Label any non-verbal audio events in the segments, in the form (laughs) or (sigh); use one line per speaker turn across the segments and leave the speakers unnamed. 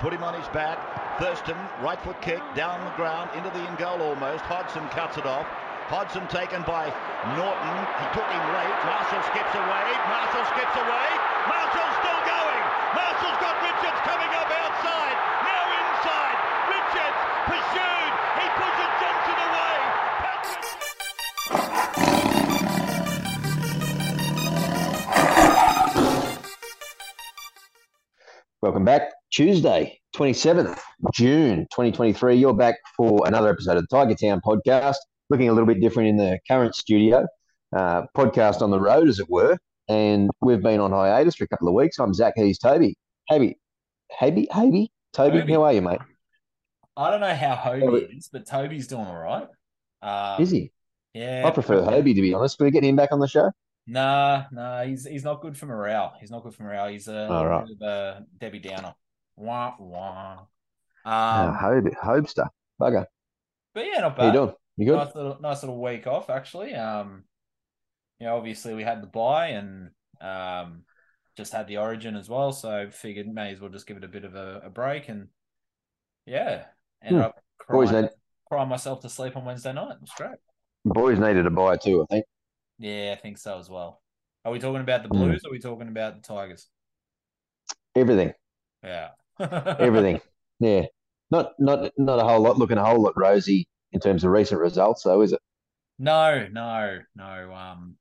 Put him on his back. Thurston, right foot kick, down the ground, into the in goal almost. Hodgson cuts it off. Hodgson taken by Norton. He took him late. Marshall skips away. Marshall skips away. Marshall's still going. Marshall's got Richards coming up outside. Now inside. Richards pursued. He pushes Johnson away.
Welcome back. Tuesday, 27th June 2023. You're back for another episode of the Tiger Town podcast, looking a little bit different in the current studio. Uh, podcast on the road, as it were. And we've been on hiatus for a couple of weeks. I'm Zac He's Toby. Toby, Toby, Toby, Toby,
Toby.
how are you, mate?
I don't know how Hobie is, but Toby's doing all right. Um,
Is he?
Yeah.
I prefer Hobie, to be honest. Can we get him back on the show?
Nah, nah, he's he's not good for morale. He's not good for morale. He's a
right.
bit of a Debbie Downer. Wah wah.
Uh,
Um,
Hobe, Hobester. Bugger.
but yeah, not
How you
bad.
doing? You good?
Nice little nice little week off actually. Um, you know, obviously we had the buy and um just had the origin as well, so figured may as well just give it a bit of a, a break and yeah, ended
Hmm.
up crying,
need,
crying myself to sleep on Wednesday night. It was great.
boys needed a buy too, I think.
Yeah, I think so as well. Are we talking about the
Mm.
Blues or are we talking about the Tigers?
Everything.
Yeah.
Everything. (laughs) yeah. Not not not a whole lot looking a whole lot rosy in terms of recent results, though, is it?
no, no, no. Um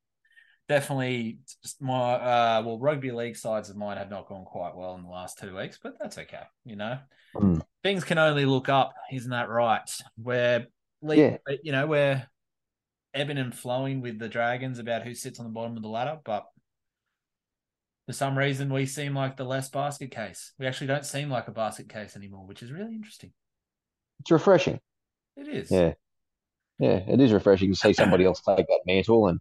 definitely my uh well rugby league sides of mine have not gone quite well in the last two weeks, but that's okay, you know.
Mm.
Things can only look up, isn't that right? We're le-
Yeah.
you know, we're ebbing and flowing with the dragons about who sits on the bottom of the ladder, but for some reason we seem like the less basket case. We actually don't seem like a basket case anymore, which is really interesting.
It's refreshing.
It is.
Yeah. Yeah, it is refreshing to see somebody else take that mantle and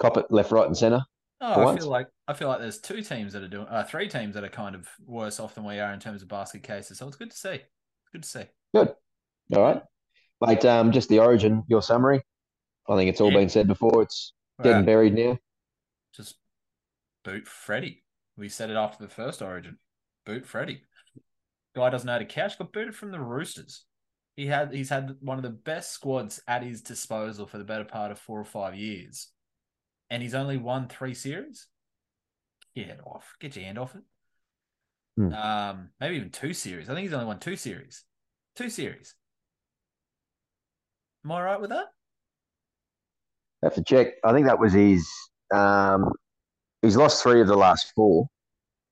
cop it left, right, and centre.
Oh, I
once.
feel like I feel like there's two teams that are doing, uh, three teams that are kind of worse off than we are in terms of basket cases. So it's good to see. It's good to see.
Good. All right. Mate, um, just the origin, your summary. I think it's all
Yeah.
been said before. It's dead and
Right.
buried now.
Just boot Freddie. We said it after the first Origin. Boot Freddie. Guy doesn't know how to catch. Got booted from the Roosters. He had he's had one of the best squads at his disposal for the better part of four or five years, and he's only won three series. Get off. Get your hand off it.
Hmm.
Um, maybe even two series. I think he's only won two series. Two series. Am I right with that?
have to check. I think that was his. Um, he's lost three of the last four,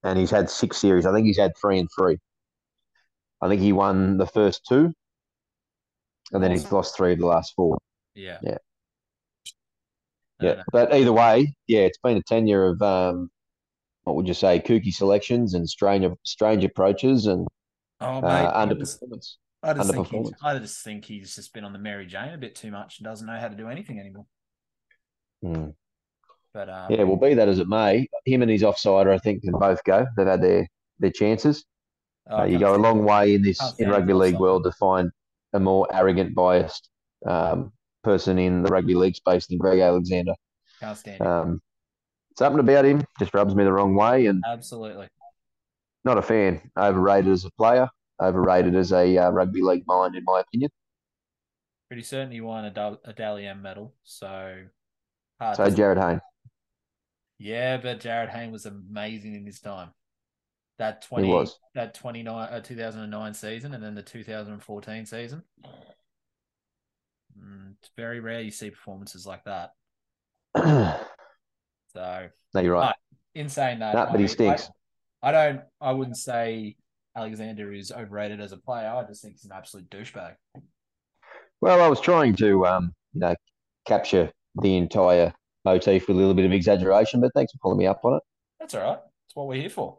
and he's had six series. I think he's had three and three. I think he won the first two, and then he's lost three of the last four.
Yeah.
Yeah. Yeah,
no.
but either way, yeah, it's been a tenure of um, what would you say, kooky selections and strange strange approaches and
Oh, mate.
uh,
I just-
underperformance.
I just think he's,
Underperformance.
I just think he's just been on the Mary Jane a bit too much and doesn't know how to do anything anymore.
Hmm.
But um,
Yeah, well, be that as it may, him and his offsider, I think, can both go. They've had their their chances.
oh,
Uh, you go a long way in this in rugby league
offside.
world to find a more arrogant, biased um, person in the rugby league space than Greg Alexander.
Can't stand.
Um, something about him just rubs me the wrong way, and
Absolutely.
not a fan. Overrated as a player, overrated as a uh, rugby league mind, in my opinion.
Pretty certain he won a, a Dally M medal. So hard.
So Jarryd Hayne,
yeah, but Jarryd Hayne was amazing in his time. That twenty that twenty nine uh, two thousand and nine season and then the two thousand and fourteen season. Mm, it's very rare you see performances like that. (clears throat) so no,
you're right.
in saying that,
Nah, but he stinks.
I, I don't. I wouldn't say Alexander is overrated as a player. I just think he's an absolute douchebag.
Well, I was trying to, um, you know, capture the entire motif with a little bit of exaggeration, but thanks for pulling me up on it.
That's all right. That's what we're here for.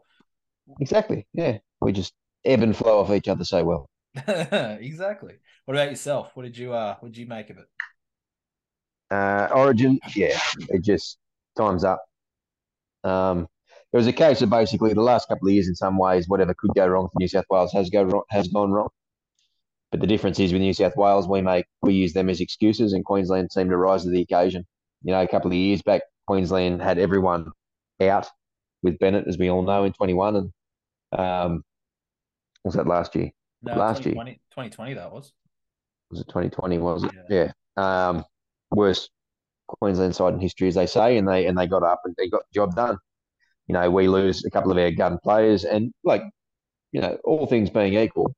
Exactly. Yeah, we just ebb and flow off each other so well. (laughs) (laughs)
exactly. What about yourself? What did you uh? What did you make of it?
Uh, Origin, yeah, it just times up. Um, it was a case of basically the last couple of years, in some ways, whatever could go wrong for New South Wales has go wrong, has gone wrong. But the difference is with New South Wales, we make we use them as excuses, and Queensland seemed to rise to the occasion. You know, a couple of years back, Queensland had everyone out with Bennett, as we all know, in 21, and um, Was that last year?
No,
Last year.
2020, 2020 that was.
Was it 2020? Was it? Yeah. Um, worst Queensland side in history, as they say, and they and they got up and they got the job done. You know, we lose a couple of our gun players, and like, you know, all things being equal,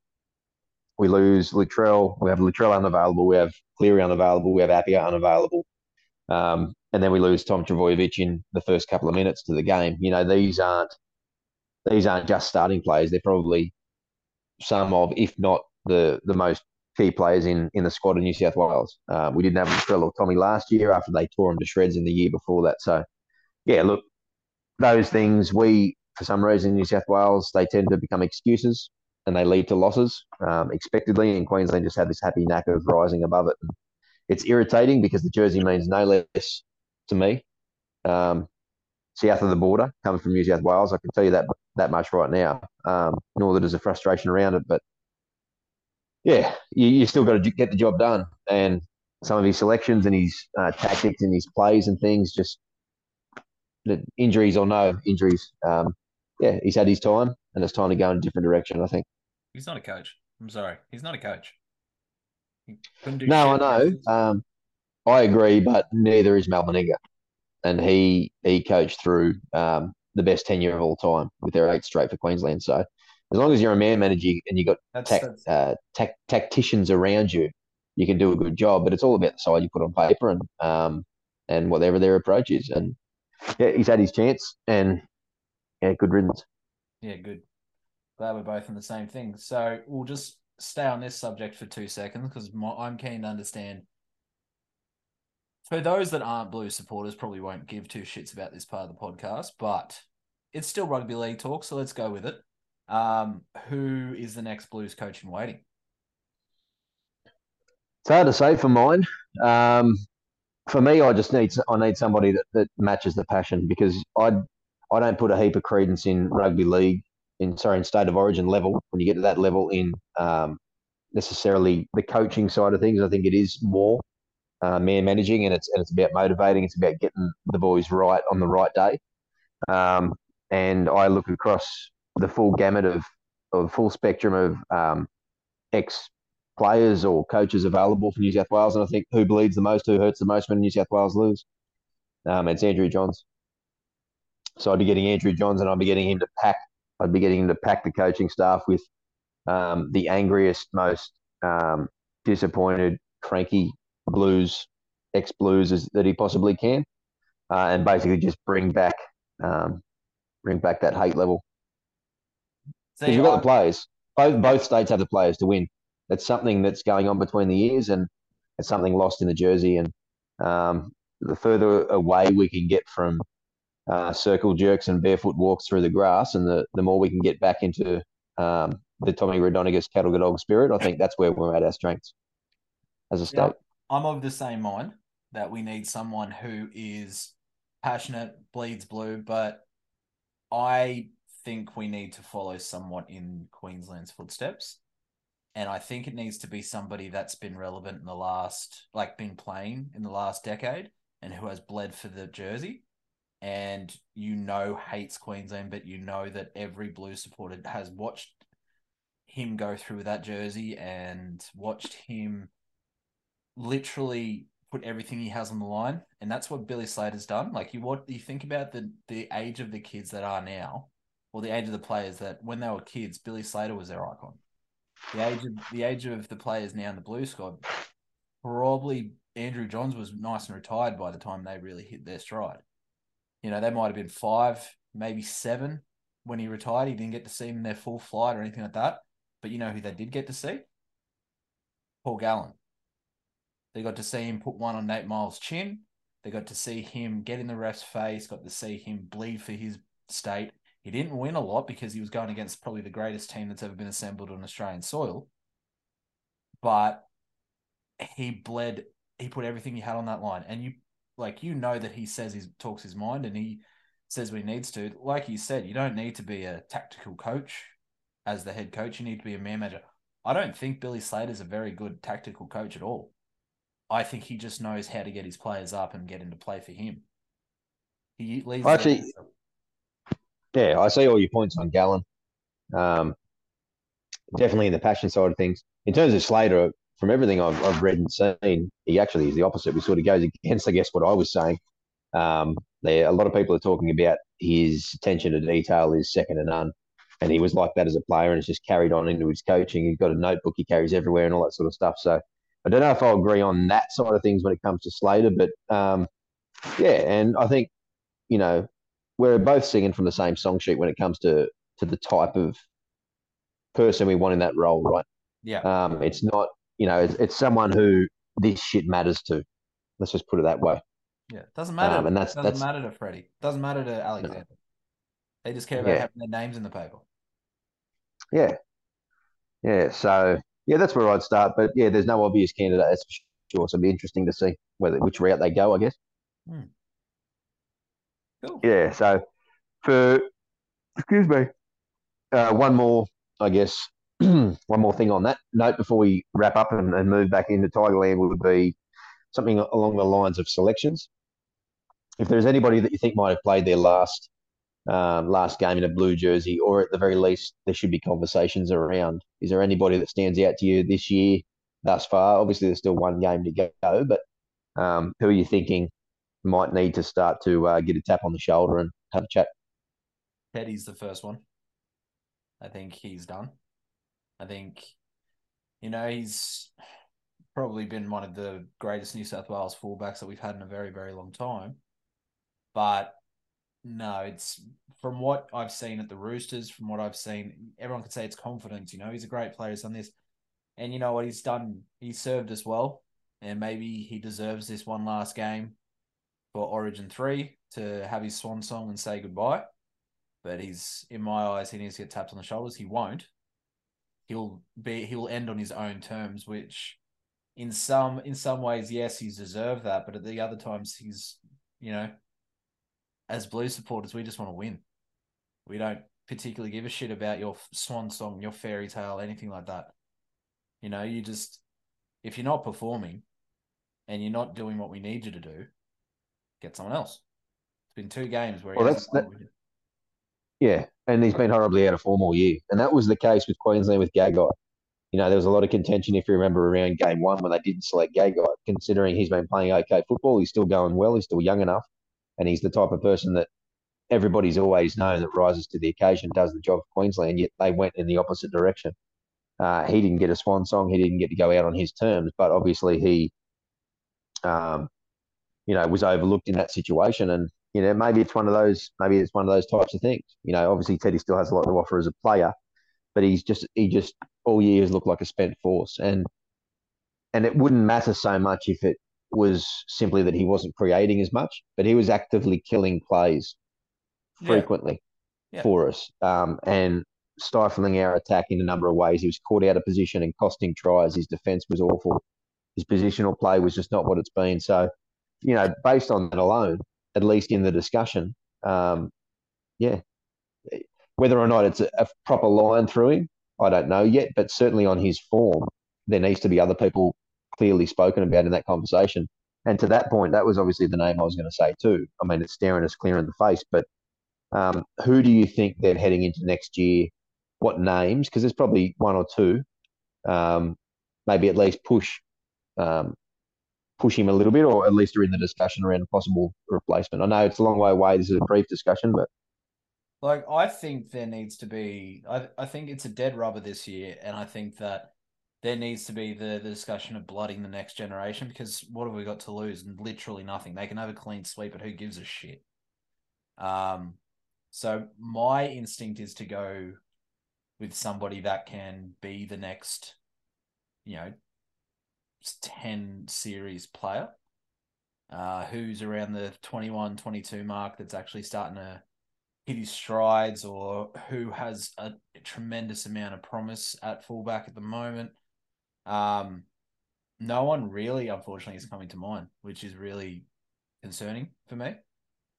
we lose Latrell. We have Latrell unavailable. We have Cleary unavailable. We have Appiah unavailable. Um, and then we lose Tom Trbojevic in the first couple of minutes to the game. You know, these aren't these aren't just starting players. They're probably some of, if not the the most key players in in the squad in New South Wales. Uh, we didn't have Latrell or Tommy last year after they tore him to shreds in the year before that. So, yeah, look, those things we for some reason in New South Wales they tend to become excuses and they lead to losses um, expectedly. And Queensland just had this happy knack of rising above it. It's irritating because the jersey means no less to me. Um, south of the border, coming from New South Wales, I can tell you that that much right now. Um, nor that there's a frustration around it, but yeah, you, you still got to get the job done. And some of his selections and his uh, tactics and his plays and things, just the injuries or no injuries, um, yeah, he's had his time, and it's time to go in a different direction. I think.
He's not a coach. I'm sorry, he's not a coach. He couldn't do
No, I know. Um, I agree, but neither is Mal Meninga. and he he coached through um, the best tenure of all time with their eight straight for Queensland. So as long as you're a man manager and you've got
That's,
tac-
that's
uh, tac- tacticians around you, you can do a good job. But it's all about the side you put on paper and um, and whatever their approach is. And yeah, he's had his chance, and yeah, good riddance.
Yeah, good. Glad we're both in the same thing. So we'll just stay on this subject for two seconds because I'm keen to understand. For those that aren't Blue supporters, probably won't give two shits about this part of the podcast, but it's still rugby league talk, so let's go with it. Um, who is the next Blues coach in waiting?
It's hard to say for mine. Um, for me, I just need I need somebody that, that matches the passion because I I don't put a heap of credence in rugby league in sorry in state of origin level when you get to that level in um, necessarily the coaching side of things. I think it is more uh, man managing and it's and it's about motivating. It's about getting the boys right on the right day. Um, and I look across the full gamut of of full spectrum of um, ex players or coaches available for New South Wales. And I think who bleeds the most, who hurts the most when New South Wales lose? Um, it's Andrew Johns. So I'd be getting Andrew Johns and I'd be getting him to pack. I'd be getting him to pack the coaching staff with um, the angriest, most um, disappointed, cranky Blues, ex Blues that he possibly can, uh, and basically just bring back, um, bring back that hate level because you've got the players. Both both states have the players to win. It's something that's going on between the years, and it's something lost in the jersey. And um, the further away we can get from uh, circle jerks and barefoot walks through the grass, and the, the more we can get back into um, the Tommy Raudonikis cattle dog spirit, I think that's where we're at our strengths as a state.
I'm of the same mind that we need someone who is passionate, bleeds blue, but I think we need to follow somewhat in Queensland's footsteps. And I think it needs to be somebody that's been relevant in the last, like been playing in the last decade and who has bled for the jersey. And you know, hates Queensland, but you know that every blue supporter has watched him go through that jersey and watched him literally put everything he has on the line, and that's what Billy Slater's done. Like you, what you think about the the age of the kids that are now, or the age of the players that when they were kids, Billy Slater was their icon. The age of the age of the players now in the Blue squad, probably Andrew Johns was nice and retired by the time they really hit their stride. You know, they might have been five, maybe seven when he retired. He didn't get to see him in their full flight or anything like that. But you know who they did get to see? Paul Gallen. They got to see him put one on Nate Myles' chin. They got to see him get in the ref's face, got to see him bleed for his state. He didn't win a lot because he was going against probably the greatest team that's ever been assembled on Australian soil. But he bled, he put everything he had on that line. And you like you know that he says he talks his mind and he says we needs to. Like you said, you don't need to be a tactical coach as the head coach. You need to be a man manager. I don't think Billy Slater's a very good tactical coach at all. I think he just knows how to get his players up and get into play for him. He leaves.
Actually- Yeah, I see all your points on Gallen. Um, definitely in the passion side of things. In terms of Slater, from everything I've, I've read and seen, he actually is the opposite. He sort of goes against, I guess, what I was saying. Um, there, a lot of people are talking about his attention to detail is second to none, and he was like that as a player, and it's just carried on into his coaching. He's got a notebook he carries everywhere and all that sort of stuff. So I don't know if I'll agree on that side of things when it comes to Slater, but um, yeah, and I think you know we're both singing from the same song sheet when it comes to to the type of person we want in that role, right?
Yeah.
Um, it's not you know it's, it's someone who this shit matters to. Let's just put it that way.
Yeah. Doesn't matter.
Um, and that's-
doesn't
that's-
matter to Freddie. Doesn't matter to Alexander. They just care about
Yeah.
having their names in the paper.
Yeah, yeah. So yeah, that's where I'd start. But yeah, there's no obvious candidate. That's for sure. So it'll be interesting to see whether which route they go. I guess.
Cool.
Yeah. So for excuse me, uh, one more, I guess, (clears throat) one more thing on that note before we wrap up and, and move back into Tigerland would be something along the lines of selections. If there's anybody that you think might have played their last um, last game in a blue jersey, or at the very least, there should be conversations around. Is there anybody that stands out to you this year thus far? Obviously, there's still one game to go, but um, who are you thinking might need to start to uh, get a tap on the shoulder and have a chat?
Teddy's the first one. I think he's done. I think, you know, he's probably been one of the greatest New South Wales fullbacks that we've had in a very, very long time. But no, it's from what I've seen at the Roosters, from what I've seen, everyone could say it's confidence. You know, he's a great player, he's done this. And you know what he's done? He's served as well. And maybe he deserves this one last game for Origin 3 to have his swan song and say goodbye but he's in my eyes he needs to get tapped on the shoulders. He won't. He'll be he'll end on his own terms, which in some in some ways, yes, he's deserved that, but at the other times he's you know, as blue supporters, we just want to win. We don't particularly give a shit about your swan song, your fairy tale, anything like that. You know, you just if you're not performing and you're not doing what we need you to do, get someone else. It's been two games where he
Well, that's-
you.
Yeah, and he's been horribly out of form all year, and that was the case with Queensland with Gagai. You know, there was a lot of contention, if you remember, around game one when they didn't select Gagai, considering he's been playing okay football. He's still going well. He's still young enough, and he's the type of person that everybody's always known that rises to the occasion, does the job for Queensland. Yet they went in the opposite direction. Uh, he didn't get a swan song. He didn't get to go out on his terms, but obviously he, um, you know, was overlooked in that situation. And you know, maybe it's one of those, maybe it's one of those types of things. You know, obviously Teddy still has a lot to offer as a player, but he's just he just all year has looked like a spent force, and and it wouldn't matter so much if it was simply that he wasn't creating as much, but he was actively killing plays
Yeah.
frequently
Yeah.
for us, um, and stifling our attack in a number of ways. He was caught out of position and costing tries. His defense was awful. His positional play was just not what it's been. So, you know, based on that alone, at least in the discussion, um, yeah, whether or not it's a, a proper line through him, I don't know yet. But certainly on his form, there needs to be other people clearly spoken about in that conversation. And to that point, that was obviously the name I was going to say too. I mean, it's staring us clear in the face. But um, who do you think then heading into next year? What names? Because there's probably one or two. Um, maybe at least push um, push him a little bit, or at least are in the discussion around a possible replacement. I know it's a long way away. This is a brief discussion, but
Like I think there needs to be I I think it's a dead rubber this year and I think that there needs to be the, the discussion of blooding the next generation because what have we got to lose? Literally nothing. They can have a clean sweep, but who gives a shit? Um so my instinct is to go with somebody that can be the next, you know, 10 series player. Uh, who's around the 21, 22 mark that's actually starting to hit his strides or who has a tremendous amount of promise at fullback at the moment. Um, no one really, unfortunately, is coming to mind, which is really concerning for me.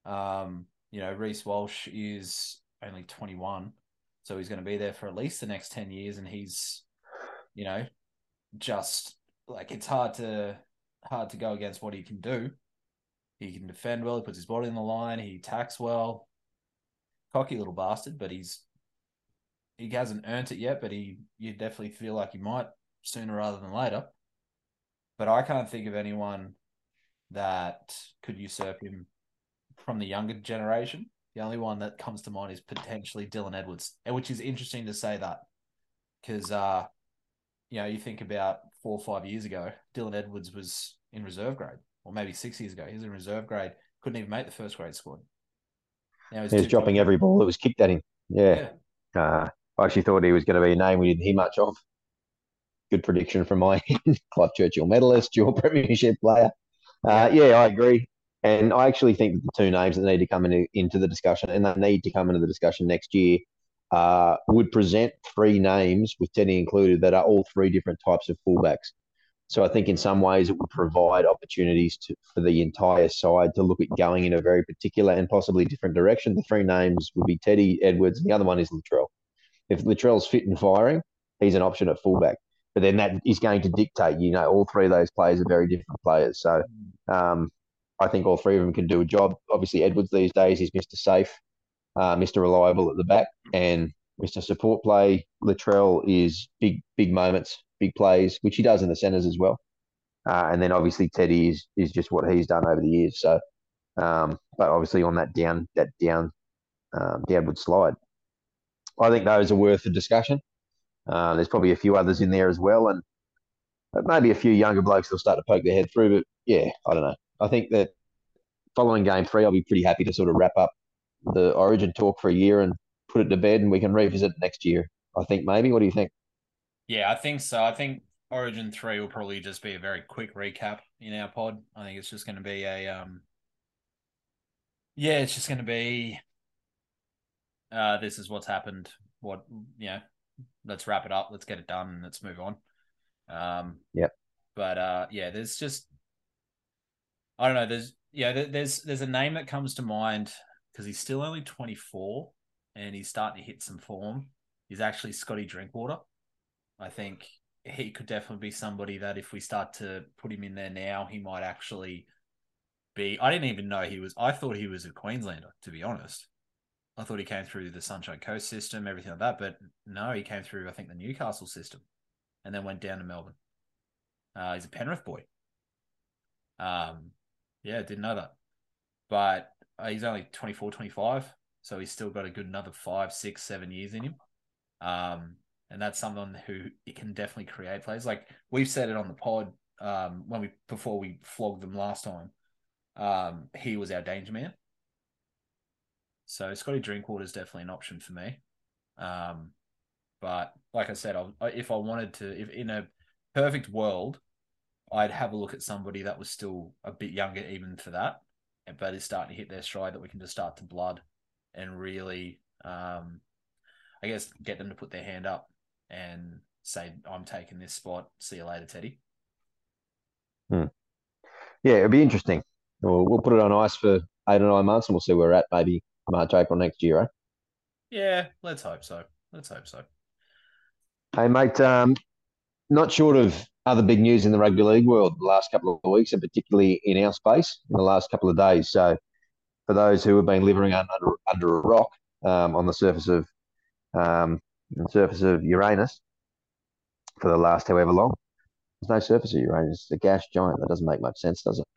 Um, you know, Reece Walsh is only 21, so he's going to be there for at least the next 10 years, and he's, you know, just like it's hard to hard to go against what he can do. He can defend well. He puts his body on the line. He attacks well. Cocky little bastard, but he's he hasn't earned it yet, but he you definitely feel like he might sooner rather than later. But I can't think of anyone that could usurp him from the younger generation. The only one that comes to mind is potentially Dylan Edwards, which is interesting to say that because uh, you know you think about four or five years ago, Dylan Edwards was in reserve grade, or maybe six years ago, he was in reserve grade, couldn't even make the first grade squad.
Now he's, dropping every ball that was kicked at him. Yeah. yeah. Uh, I actually thought he was going to be a name we didn't hear much of. Good prediction from my (laughs) Clive Churchill medalist, dual (laughs) premiership player. Uh, yeah, I agree. And I actually think that the two names that need to come into, into the discussion, and they need to come into the discussion next year, uh, would present three names, with Teddy included, that are all three different types of fullbacks. So I think in some ways it would provide opportunities to, for the entire side to look at going in a very particular and possibly different direction. The three names would be Teddy, Edwards, and the other one is Latrell. If Latrell's fit and firing, he's an option at fullback. But then that is going to dictate, you know, all three of those players are very different players. So um, I think all three of them can do a job. Obviously, Edwards these days, he's Mr. Safe, uh, Mr. Reliable at the back, and Mr. Support play. Latrell is big, big moments, big plays, which he does in the centres as well. Uh, and then obviously Teddy is is just what he's done over the years. So, um, but obviously on that down that down um, downward slide, I think those are worth a discussion. Uh, there's probably a few others in there as well, and maybe a few younger blokes will start to poke their head through. But yeah, I don't know. I think that following game three, I'll be pretty happy to sort of wrap up the Origin talk for a year and put it to bed, and we can revisit next year. I think maybe. What do you think?
Yeah, I think so. I think Origin three will probably just be a very quick recap in our pod. I think it's just going to be a um, yeah, it's just going to be uh, this is what's happened. What you know, let's wrap it up. Let's get it done and let's move on. Um,
yeah.
But uh, yeah, there's just I don't know. There's yeah, there's there's a name that comes to mind because he's still only 24 and he's starting to hit some form. He's actually Scotty Drinkwater. I think he could definitely be somebody that if we start to put him in there now, he might actually be. I didn't even know he was. I thought he was a Queenslander, to be honest. I thought he came through the Sunshine Coast system, everything like that. But no, he came through, I think, the Newcastle system and then went down to Melbourne. Uh, he's a Penrith boy. Um, yeah, didn't know that. But uh, he's only 24, 25. So he's still got a good another five, six, seven years in him. Um, and that's someone who it can definitely create plays. Like we've said it on the pod um, when we before we flogged them last time. Um, he was our danger man. So Scotty Drinkwater is definitely an option for me. Um, but like I said, I'll, if I wanted to, if in a perfect world, I'd have a look at somebody that was still a bit younger, even for that, but is starting to hit their stride that we can just start to blood and really, um, I guess, get them to put their hand up and say, I'm taking this spot. See you later, Teddy.
Hmm. Yeah, it'll be interesting. We'll, we'll put it on ice for eight or nine months and we'll see where we're at maybe March, April next year, right?
Yeah, let's hope so. Let's hope so.
Hey, mate, um, not short of other big news in the rugby league world the last couple of weeks, and particularly in our space in the last couple of days. So, for those who have been living under under a rock um, on the surface of um, the surface of Uranus for the last however long. There's no surface of Uranus. It's a gas giant. That doesn't make much sense, does it?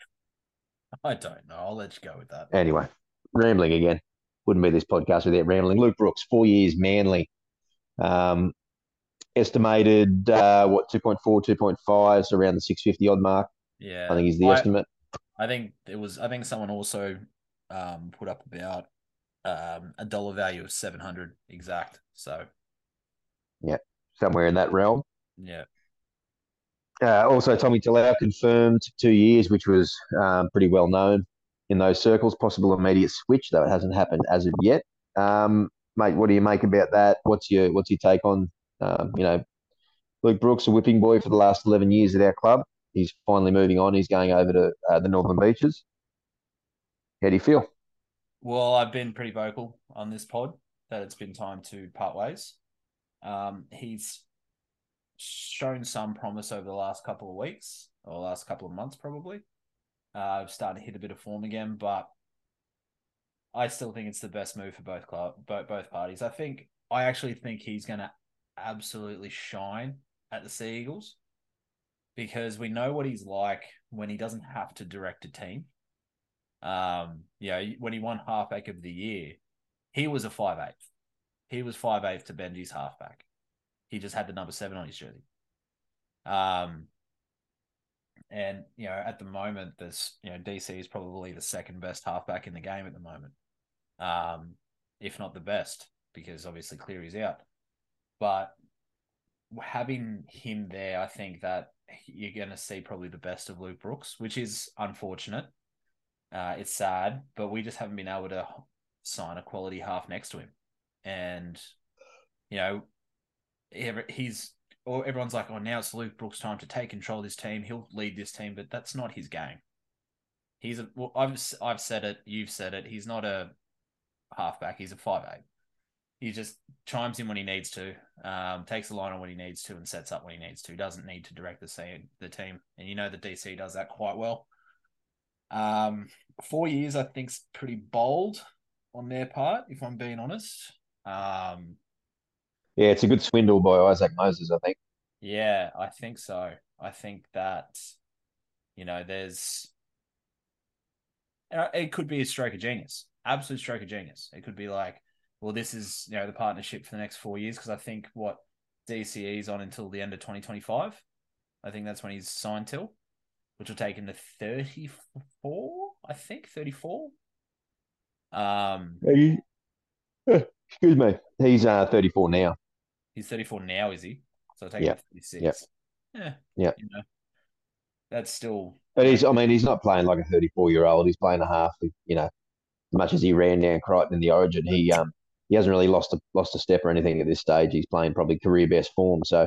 I don't know. I'll let you go with that.
Anyway, rambling again. Wouldn't be this podcast without rambling. Luke Brooks, four years, Manly. Um, estimated, uh, what, 2.4, 2.5, so around the 650 odd mark.
Yeah.
I think is the I, estimate.
I think it was, I think someone also um, put up about um, a dollar value of 700 exact. So
yeah, somewhere in that realm.
Yeah.
Uh, also, Tommy Talau confirmed two years, which was um, pretty well known in those circles. Possible immediate switch, though it hasn't happened as of yet. Um, mate, what do you make about that? What's your what's your take on um, you know Luke Brooks, a whipping boy for the last eleven years at our club? He's finally moving on. He's going over to uh, the Northern Beaches. How do you feel?
Well, I've been pretty vocal on this pod that it's been time to part ways. Um, he's shown some promise over the last couple of weeks or last couple of months, probably. Uh, starting to hit a bit of form again, but I still think it's the best move for both club, both both parties. I think I actually think he's going to absolutely shine at the Sea Eagles because we know what he's like when he doesn't have to direct a team. Um, you know, when he won halfback of the year, he was a five eighth. He was five eighth to Benji's halfback. He just had the number seven on his jersey. Um, and you know, at the moment, this you know DC is probably the second best halfback in the game at the moment, um, if not the best, because obviously Cleary's out. But having him there, I think that you're going to see probably the best of Luke Brooks, which is unfortunate. Uh, it's sad, but we just haven't been able to sign a quality half next to him. And, you know, he's, or everyone's like, oh, now it's Luke Brooks' time to take control of this team. He'll lead this team, but that's not his game. He's a, well, I've, I've said it, you've said it. He's not a halfback, he's a five eight he just chimes in when he needs to, um, takes the line on when he needs to, and sets up when he needs to. Doesn't need to direct the scene, the team, and you know the DC does that quite well. Um, four years, I think, is pretty bold on their part, if I'm being honest. Um,
yeah, it's a good swindle by Isaac Moses, I think.
Yeah, I think so. I think that you know, there's uh, it could be a stroke of genius, absolute stroke of genius. It could be like well, this is you know the partnership for the next four years because I think what DCE is on until the end of 2025. I think that's when he's signed till, which will take him to 34. I think 34. Um,
you, (laughs) excuse me, he's uh 34 now.
He's 34 now, is he? So take yep. 36.
Yeah.
Yeah.
Yeah.
You know, that's still.
But he's. I mean, he's not playing like a 34 year old. He's playing a half. You know, as much as he ran down Crichton in the Origin, he um he hasn't really lost a lost a step or anything at this stage. He's playing probably career best form. So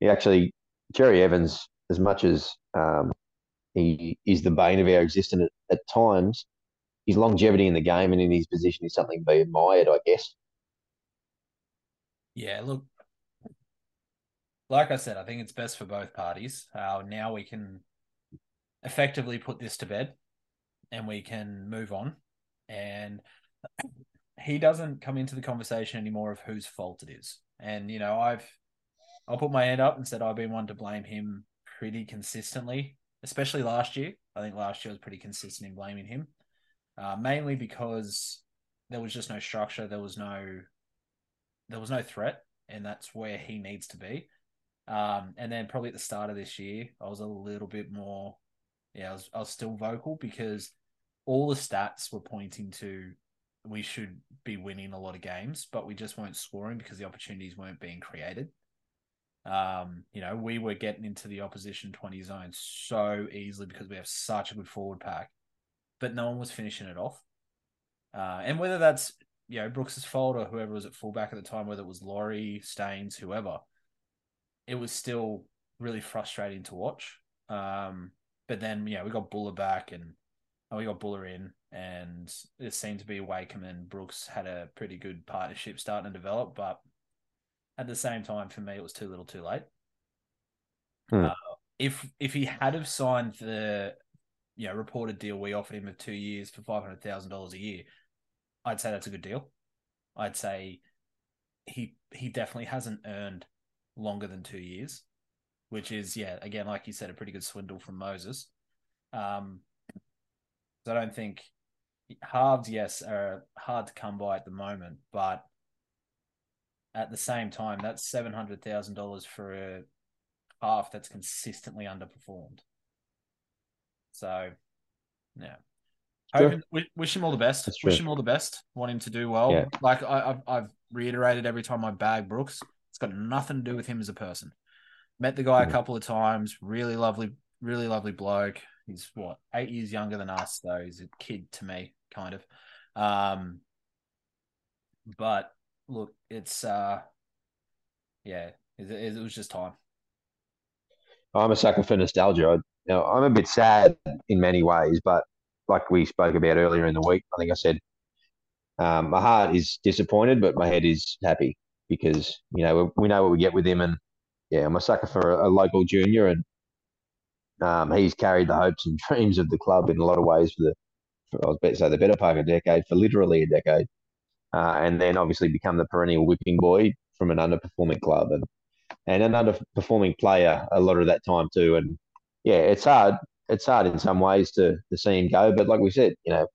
he actually Cherry-Evans, as much as um, he is the bane of our existence at, at, times, his longevity in the game and in his position is something to be admired, I guess.
Yeah, look, like I said, I think it's best for both parties. Uh, now we can effectively put this to bed and we can move on. And he doesn't come into the conversation anymore of whose fault it is. And you know, I've I'll put my hand up and said I've been one to blame him pretty consistently, especially last year. I think last year was pretty consistent in blaming him, uh, mainly because there was just no structure. There was no there was no threat, and that's where he needs to be. Um, and then probably at the start of this year, I was a little bit more, yeah, I was, I was still vocal because all the stats were pointing to we should be winning a lot of games, but we just weren't scoring because the opportunities weren't being created. Um, you know, we were getting into the opposition 20 zone so easily because we have such a good forward pack, but no one was finishing it off. Uh, and whether that's, you know, Brooks's fault or whoever was at fullback at the time, whether it was Laurie, Staines, whoever, it was still really frustrating to watch. Um, but then, you know, we got Bula back and and we got Bula in, and it seemed to be Wakeham and Brooks had a pretty good partnership starting to develop. But at the same time, for me, it was too little, too late. Hmm. Uh, if if he had have signed the you know reported deal we offered him of two years for five hundred thousand dollars a year, I'd say that's a good deal. I'd say he he definitely hasn't earned longer than two years, which is yeah again like you said a pretty good swindle from Moses. Um, I don't think halves, yes, are hard to come by at the moment, but at the same time, that's seven hundred thousand dollars for a half that's consistently underperformed. So, yeah. Hoping, wish him all the best. Wish him all the best. Want him to do well. Yeah. Like I, have I've reiterated every time I bag Brooks, it's got nothing to do with him as a person. Met the guy mm-hmm. a couple of times. Really lovely, really lovely bloke. He's what eight years younger than us, though. He's a kid to me, kind of. Um, but look, it's uh, yeah, it, it, was just time.
I'm a sucker for nostalgia. I, you know, I'm a bit sad in many ways, but like we spoke about earlier in the week, I think I said um, my heart is disappointed, but my head is happy because you know we, know what we get with him, and yeah, I'm a sucker for a, a local junior, and um, he's carried the hopes and (laughs) dreams of the club in a lot of ways for the, for, I was about to say, the better part of a decade, for literally a decade. uh, and then obviously become the perennial whipping boy from an underperforming club and and an underperforming player a lot of that time too. And yeah, it's hard. It's hard in some ways to to see him go, but like we said, you know,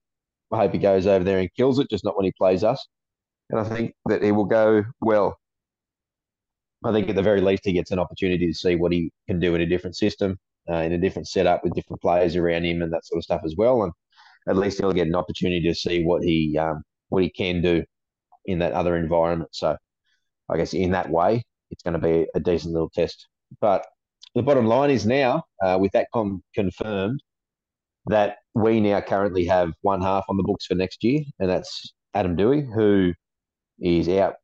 I hope he goes over there and kills it, just not when he plays us. And I think that he will go well. I think at the very least he gets an opportunity to see what he can do in a different system, uh, in a different setup with different players around him and that sort of stuff as well. And at least he'll get an opportunity to see what he um, what he can do in that other environment. So I guess in that way, it's going to be a decent little test. But the bottom line is now, uh, with that confirmed, that we now currently have one half on the books for next year, and that's Adam Doueihi, who is out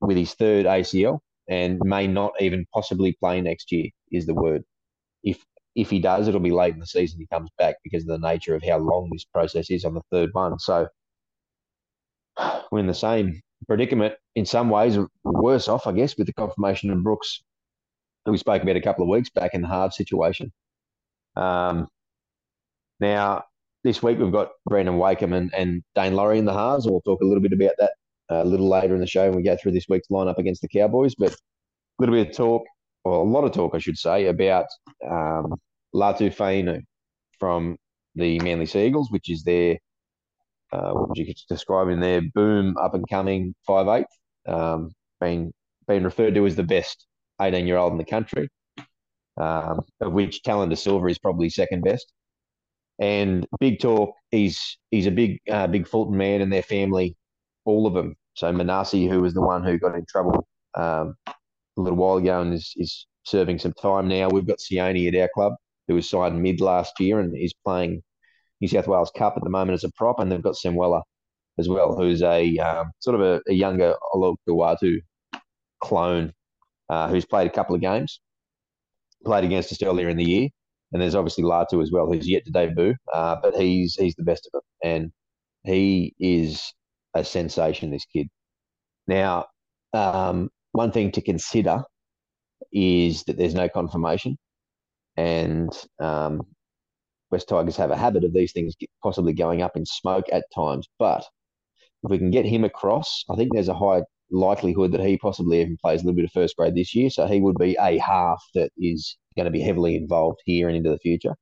with his third ACL and may not even possibly play next year. Is the word. If he does, it'll be late in the season he comes back because of the nature of how long this process is on the third one. So we're in the same predicament in some ways, worse off, I guess, with the confirmation of Brooks, that we spoke about a couple of weeks back in the hard situation. Um, now, this week we've got Brandon Wakeham and, and Daine Laurie in the halves, we'll talk a little bit about that uh, a little later in the show when we go through this week's lineup against the Cowboys. But a little bit of talk, or a lot of talk, I should say, about um, Latu Fainu from the Manly Seagulls, which is their uh, what would you describe in their boom up and coming five eight, um, being being referred to as the best eighteen year old in the country, um, of which Tallyn Da Silva is probably second best. And big talk, he's he's a big uh, big Fulton man and their family, all of them. So Manase, who was the one who got in trouble um, a little while ago and is, is serving some time now. We've got Sione at our club, who was signed mid last year and is playing New South Wales Cup at the moment as a prop, and they've got Samuela as well, who's a um, sort of a, a younger Olakau'atu clone uh, who's played a couple of games, played against us earlier in the year. And there's obviously Latu as well, who's yet to debut, uh, but he's he's the best of them, and he is a sensation. This kid. Now, um, one thing to consider is that there's no confirmation, and um, West Tigers have a habit of these things possibly going up in smoke at times. But if we can get him across, I think there's a high likelihood that he possibly even plays a little bit of first grade this year. So he would be a half that is going to be heavily involved here and into the future.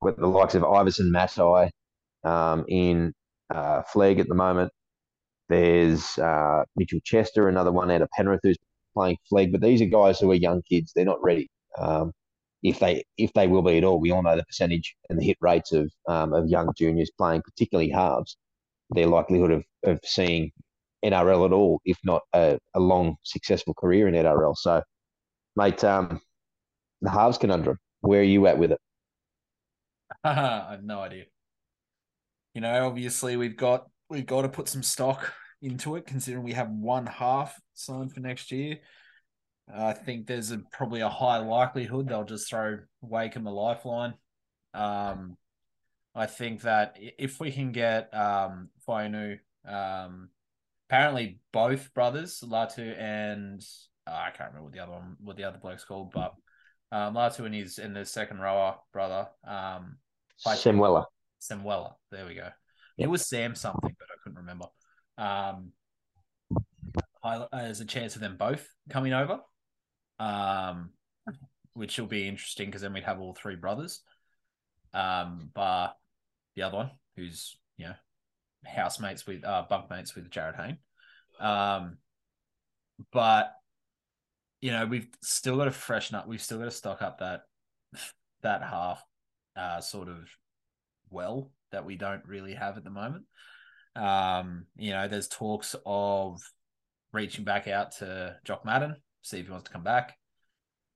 With the likes of Iverson Matai um, in uh, Flegg at the moment. There's uh, Mitchell Chester, another one out of Penrith who's playing Flegg. But these are guys who are young kids. They're not ready. Um, if they if they will be at all. We all know the percentage and the hit rates of um, of young juniors playing, particularly halves. Their likelihood of, of seeing NRL at all, if not a, a long successful career in NRL. So, mate, um, the halves conundrum. Where are you at with it? (laughs)
I have no idea. You know, obviously we've got we've got to put some stock into it, considering we have one half signed for next year. I think there's a, probably a high likelihood they'll just throw Wakeham a lifeline. Um, I think that if we can get um, Fainu, um, apparently both brothers, Latu and uh, I can't remember what the other one, what the other bloke's called, but um, Latu and his and the second rower brother, um,
Samuela.
Samuela. There we go. It was Sam something, but I couldn't remember. Um, there's a chance of them both coming over um, which will be interesting because then we'd have all three brothers. Um, but the other one, who's you know housemates with uh, bunkmates with Jarryd Hayne. Um, but you know we've still got to freshen up. We've still got to stock up that that half uh, sort of well that we don't really have at the moment. Um, you know, there's talks of reaching back out to Jock Madden see if he wants to come back.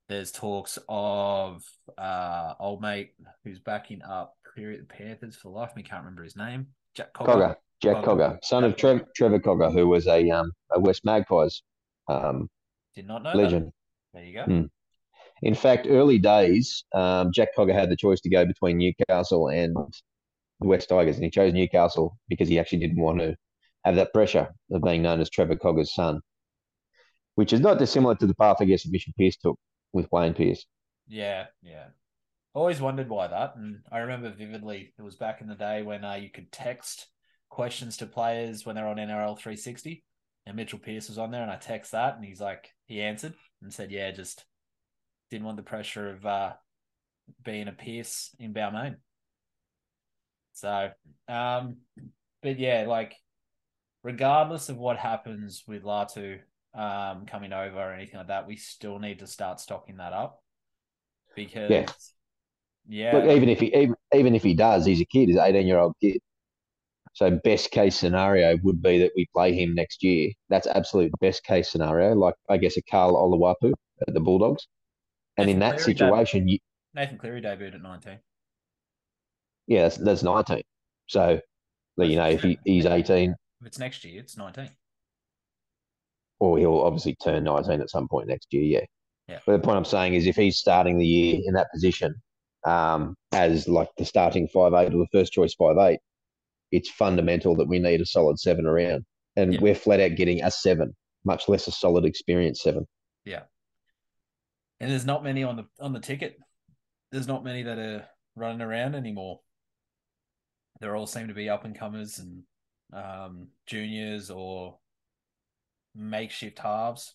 There's talks of uh, old mate who's backing up the Panthers for life. Me can't remember his name. Jack Cogger. Cogger.
Jack Cogger, Cogger son of Trev, Trevor Cogger, who was a um, a West Magpies um,
did not know
legend.
That. There you go.
Mm. In fact, early days, um, Jack Cogger had the choice to go between Newcastle and the West Tigers, and he chose Newcastle because he actually didn't want to have that pressure of being known as Trevor Cogger's son which is not dissimilar to the path I guess Mitchell Pearce took with Wayne Pearce.
Yeah, yeah. Always wondered why that, and I remember vividly it was back in the day when uh, you could text questions to players when they're on NRL 360, and Mitchell Pearce was on there, and I text that, and he's like, he answered and said, yeah, just didn't want the pressure of uh, being a Pearce in Balmain. So, um, but yeah, like regardless of what happens with Latu um, coming over or anything like that, we still need to start stocking that up because
Yeah.
yeah,
Look, even if he even, even if he does, he's a kid. He's an eighteen year old kid. So best case scenario would be that we play him next year. That's absolute best case scenario. Like I guess a Karl Oloapu at the Bulldogs, and in that
Cleary
situation, you,
Nathan Cleary debuted at 19.
yeah, that's, that's nineteen. So, you know, if he, he's eighteen,
If it's next year, it's 19.
Or he'll obviously turn 19 at some point next year. Yeah.
Yeah.
But the point I'm saying is, if he's starting the year in that position um, as like the starting five eight or the first choice five eight, it's fundamental that we need a solid seven around, and
Yeah.
we're flat out getting a seven, much less a solid experience seven. Yeah.
And there's not many on the on the ticket. There's not many that are running around anymore. They all seem to be up and comers and um, juniors or makeshift halves.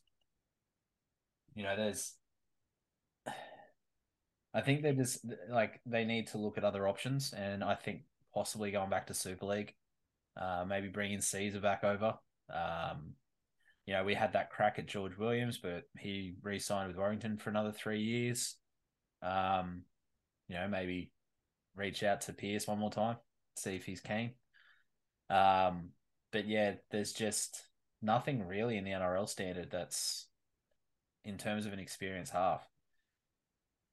You know, there's. I think they're just like they need to look at other options, and I think possibly going back to Super League, uh, maybe bringing Caesar back over. Um, you know, we had that crack at George Williams, but he re-signed with Warrington for another three years. Um, you know, maybe reach out to Pearce one more time, see if he's keen. Um, but yeah, there's just nothing really in the NRL standard that's in terms of an experienced half.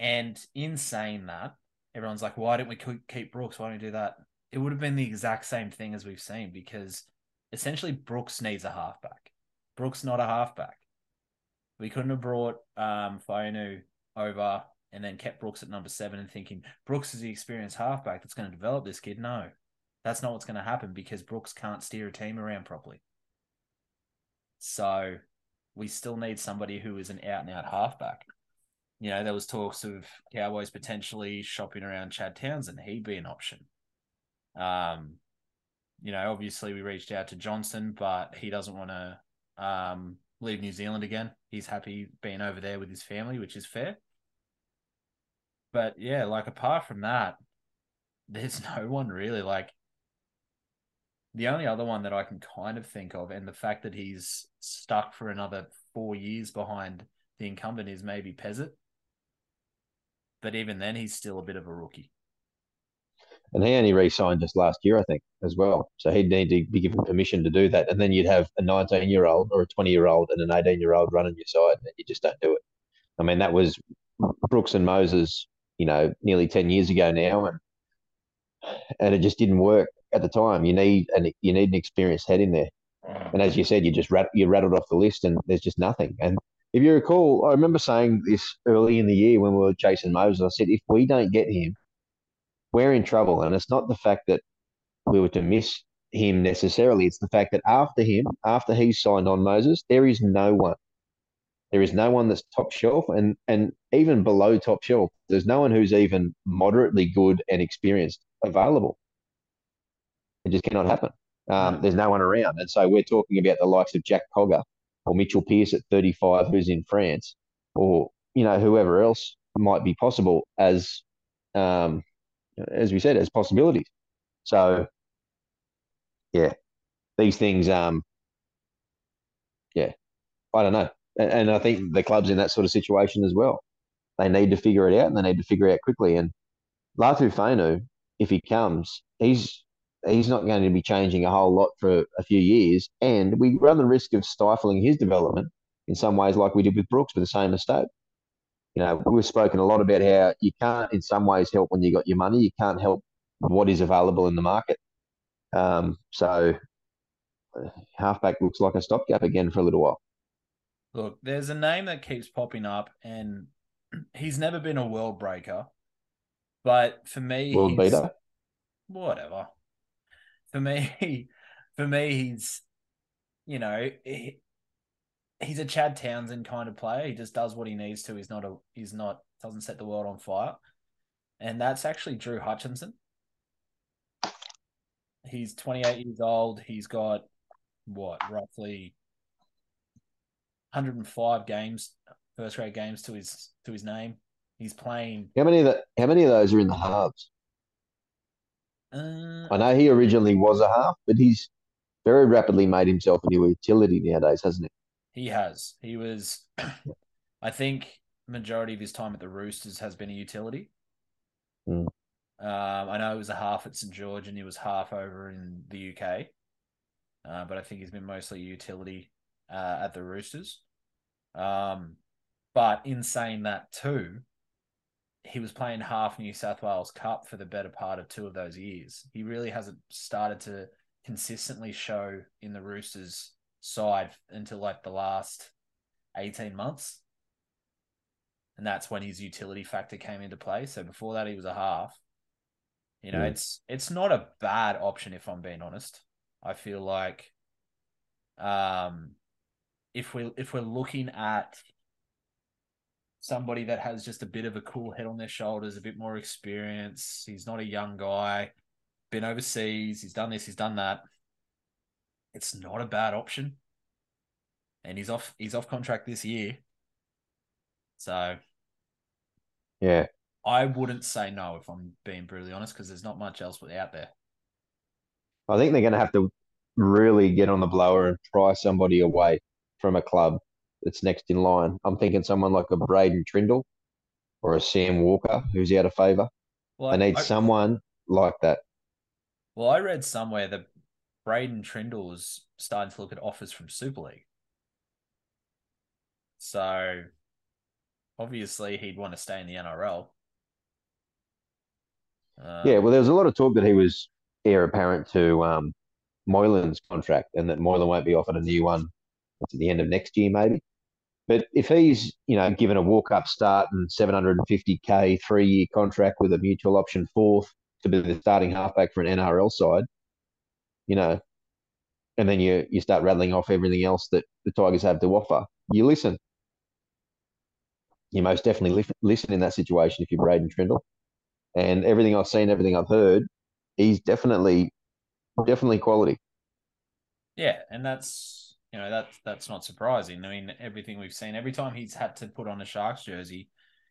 And in saying that, everyone's like, why didn't we keep- Brooks? Why don't we do that? It would have been the exact same thing as we've seen because essentially Brooks needs a halfback. Brooks not a halfback. We couldn't have brought um Fainu over and then kept Brooks at number seven and thinking Brooks is the experienced halfback that's going to develop this kid. No, that's not what's going to happen because Brooks can't steer a team around properly. So we still need somebody who is an out and out halfback. You know, there was talks of Cowboys potentially shopping around Chad Townsend. He'd be an option. Um, you know, obviously we reached out to Johnson, but he doesn't want to um, leave New Zealand again. He's happy being over there with his family, which is fair. But yeah, like apart from that, there's (laughs) no one really like the only other one that I can kind of think of, and the fact that he's stuck for another four years behind the incumbent is maybe Pezet. But even then, he's still a bit of a rookie.
And he only re-signed just last year, I think, as well. So he'd need to be given permission to do that, and then you'd have a 19-year-old or a 20-year-old and an 18-year-old running your side, and you just don't do it. I mean, that was Brooks and Moses, you know, nearly 10 years ago now, and and it just didn't work at the time. You need an you need an experienced head in there. And as you said, you just rat, you rattled off the list, and there's just nothing. And if you recall, I remember saying this early in the year when we were chasing Moses. I said, if we don't get him, we're in trouble. And it's not the fact that we were to miss him necessarily. It's the fact that after him, after he's signed on Moses, there is no one. There is no one that's top shelf, and and even below top shelf, there's no one who's even moderately good and experienced available. It just cannot happen. Um, There's no one around, and so we're talking about the likes of Jack Cogger or Mitchell Pearce at 35, who's in France, or you know whoever else might be possible as, um, as we said, as possibilities. So, yeah, these things, um, yeah, I don't know, and, and I think the club's in that sort of situation as well. They need to figure it out, and they need to figure it out quickly. And Latu Fainu, if he comes, he's he's not going to be changing a whole lot for a few years, and we run the risk of stifling his development in some ways, like we did with Brooks with the same mistake. You know, we've spoken a lot about how you can't, in some ways, help when you got your money. You can't help what is available in the market. Um, so, uh, halfback looks like a stopgap again for a little while.
Look, there's a name that keeps popping up, and (clears throat) he's never been a world breaker. But for me,
World beater.
whatever. For me, (laughs) for me, he's, you know, he, he's a Chad Townsend kind of player. He just does what he needs to. He's not a, he's not doesn't set the world on fire, and that's actually Drew Hutchison. he's 28 years old. He's got what roughly 105 games, first grade games to his to his name. He's playing.
How many of the, How many of those are in the halves?
Uh,
I know he originally was a half, but he's very rapidly made himself into a utility nowadays, hasn't he?
he has. He was. (clears throat) I think majority of his time at the Roosters has been a utility.
Mm.
Um, I know he was a half at St George and he was half over in the UK, uh, but I think he's been mostly utility uh, at the Roosters. Um, but in saying that too, he was playing half New South Wales Cup for the better part of two of those years. He really hasn't started to consistently show in the Roosters side until like the last 18 months. And that's when his utility factor came into play. So before that, he was a half. You know,
Mm.
it's it's not a bad option if I'm being honest. I feel like um if we if we're looking at somebody that has just a bit of a cool head on their shoulders, a bit more experience, he's not a young guy, been overseas, he's done this, he's done that. It's not a bad option. And he's off he's off contract this year. So
Yeah.
I wouldn't say no if I'm being brutally honest, because there's not much else out there.
I think they're going to have to really get on the blower and pry somebody away from a club that's next in line. I'm thinking someone like a Braydon Trindall or a Sam Walker who's out of favour.
Well,
They need
I,
someone like that.
well, I read somewhere that Braydon Trindall is starting to look at offers from Super League. So obviously he'd want to stay in the NRL. Um,
Yeah, well, there was a lot of talk that he was heir apparent to um, Moylan's contract and that Moylan won't be offered a new one at the end of next year, maybe. But if he's, you know, given a walk-up start and 750k three-year contract with a mutual option fourth to be the starting halfback for an NRL side, you know, and then you you start rattling off everything else that the Tigers have to offer, you listen. You most definitely li- listen in that situation if you're Braydon Trindall. And everything I've seen, everything I've heard, he's definitely, definitely quality.
Yeah, and that's you know that's that's not surprising. I mean, everything we've seen, every time he's had to put on a Sharks jersey,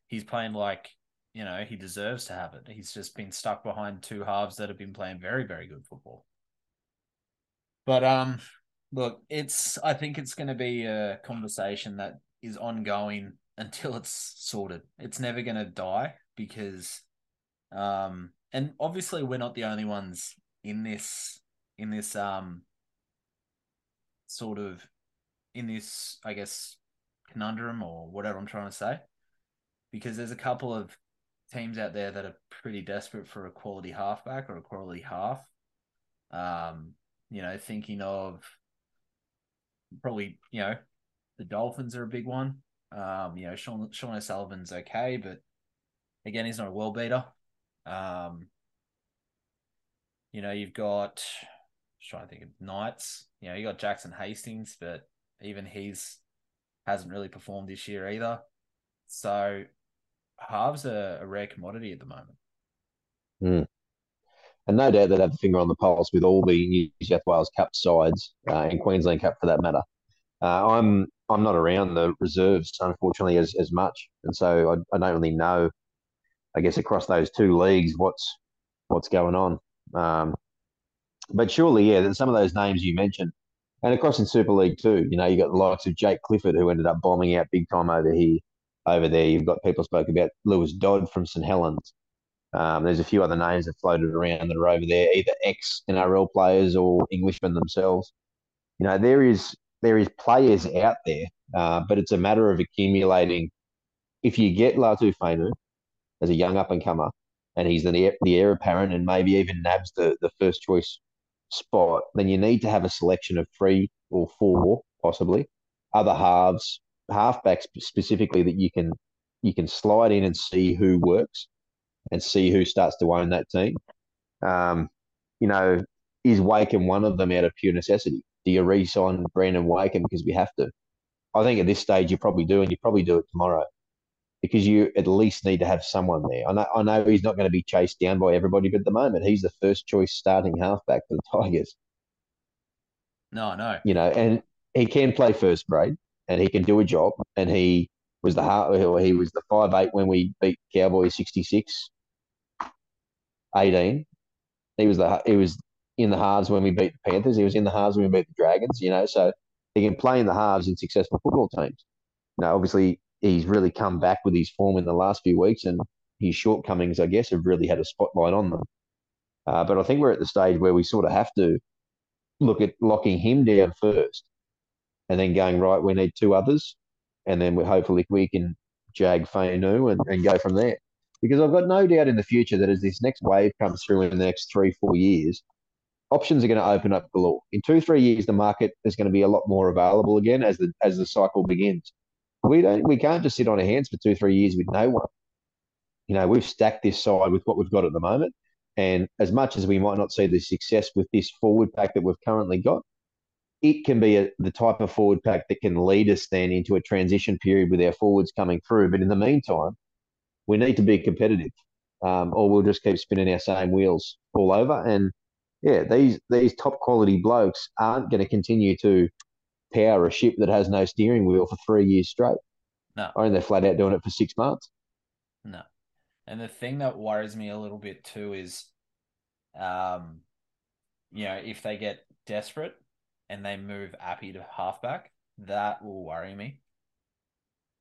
he's playing like you know he deserves to have it. He's just been stuck behind two halves that have been playing very very good football. But um, look, it's I think it's going to be a conversation that is ongoing (laughs) until it's sorted. It's never going to die because um, and obviously we're not the only ones in this in this um sort of in this, I guess, conundrum or whatever I'm trying to say. Because there's a couple of teams out there that are pretty desperate for a quality halfback or a quality half. Um, you know, thinking of probably, you know, the Dolphins are a big one. Um, you know, Sean Sean O'Sullivan's okay, but again, he's not a world beater. Um, you know, you've got trying to think of Knights. You know, you got Jackson Hastings, but even he's hasn't really performed this year either. So halves are a rare commodity at the moment.
And no doubt they'd have the finger on the pulse with all the New South Wales Cup sides uh, and Queensland Cup for that matter. Uh, I'm I'm not around the reserves unfortunately as, as much, and so I, I don't really know. I guess across those two leagues, what's what's going on. Um, but surely, yeah, some of those names you mentioned, and of course in Super League too. You know, you got the likes of Jake Clifford who ended up bombing out big time over here. Over there, you've got people spoke about Lewis Dodd from St Helens. Um, there's a few other names that floated around that are over there, either ex NRL players or Englishmen themselves. You know, there is there is players out there, uh, but it's a matter of accumulating. If you get Latu Fainu as a young up and comer, and he's the the heir apparent, and maybe even nabs the the first choice spot, then you need to have a selection of three or four, possibly other halves, halfbacks specifically that you can you can slide in and see who works and see who starts to own that team. Um, you know, is Wakeham one of them out of pure necessity? Do you re-sign Brandon Wakeham because we have to? I think at this stage you probably do, and you probably do it tomorrow. Because you at least need to have someone there. I know, I know he's not going to be chased down by everybody, but at the moment he's the first choice starting halfback for the (laughs) Tigers.
No, no.
You know, and he can play first grade and he can do a job. And he was the heart, he was the five eight when we beat Cowboys 66 18. He was the he was in the halves when we beat the Panthers. He was in the halves when we beat the Dragons. You know, so he can play in the halves in successful football teams. Now, obviously, he's really come back with his form in the last few weeks, and his shortcomings, I guess, have really had a spotlight on them. Uh, but I think we're at the stage where we sort of have to look at locking him down first, and then going right. We need two others, and then we hopefully we can jag Fainu and, and go from there. Because I've got no doubt in the future that as this next wave comes through in the next three four years, options are going to open up galore. In two three years, the market is going to be a lot more available again as the as the cycle begins. We don't we can't just sit on our hands for two three years with no one. You know, we've stacked this side with what we've got at the moment. And as much as we might not see the success with this forward pack that we've currently got, it can be a, the type of forward pack that can lead us then into a transition period with our forwards coming through. But in the meantime, we need to be competitive, um, or we'll just keep spinning our same wheels all over. And yeah, these these top quality blokes aren't going to continue to power a ship that has no steering wheel for three years straight.
No,
I mean they're flat out doing it for six months.
no. And the thing that worries me a little bit too is, um, you know, if they get desperate and they move Appy to halfback, that will worry me.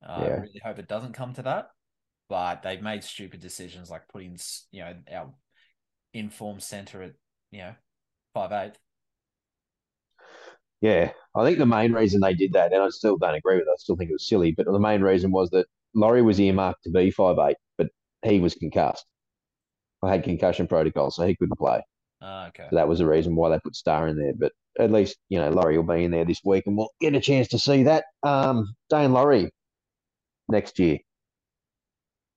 Uh, I really hope it doesn't come to that. But they've made stupid decisions like putting, you know, our informed center at, you know, five eight.
Yeah, I think the main reason they did that, and I still don't agree with it, I still think it was silly, but the main reason was that Laurie was earmarked to be five eight, but he was concussed. I had concussion protocol, so he couldn't play.
Uh, okay.
So that was the reason why they put Star in there. But at least, you know, Laurie will be in there this week and we'll get a chance to see that. Um, Daine Laurie next year.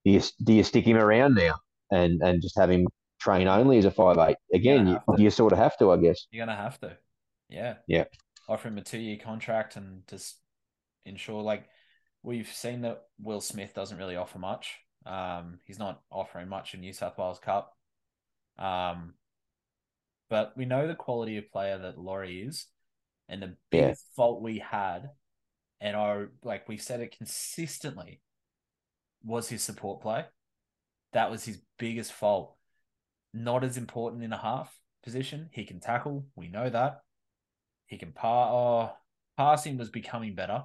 Do you, do you stick him around now and, and just have him train only as a five eight? Again, you, you sort of have to, I guess.
You're gonna have to. Yeah.
Yeah.
Offer him a two year contract and just ensure like we've seen that Will Smith doesn't really offer much. Um, he's not offering much in New South Wales Cup. Um, but we know the quality of player that Laurie is, and the
Yeah.
biggest fault we had, and I like we said it consistently, was his support play. That was his biggest fault. Not as important in a half position. He can tackle. We know that. He can pass. Oh, passing was becoming better,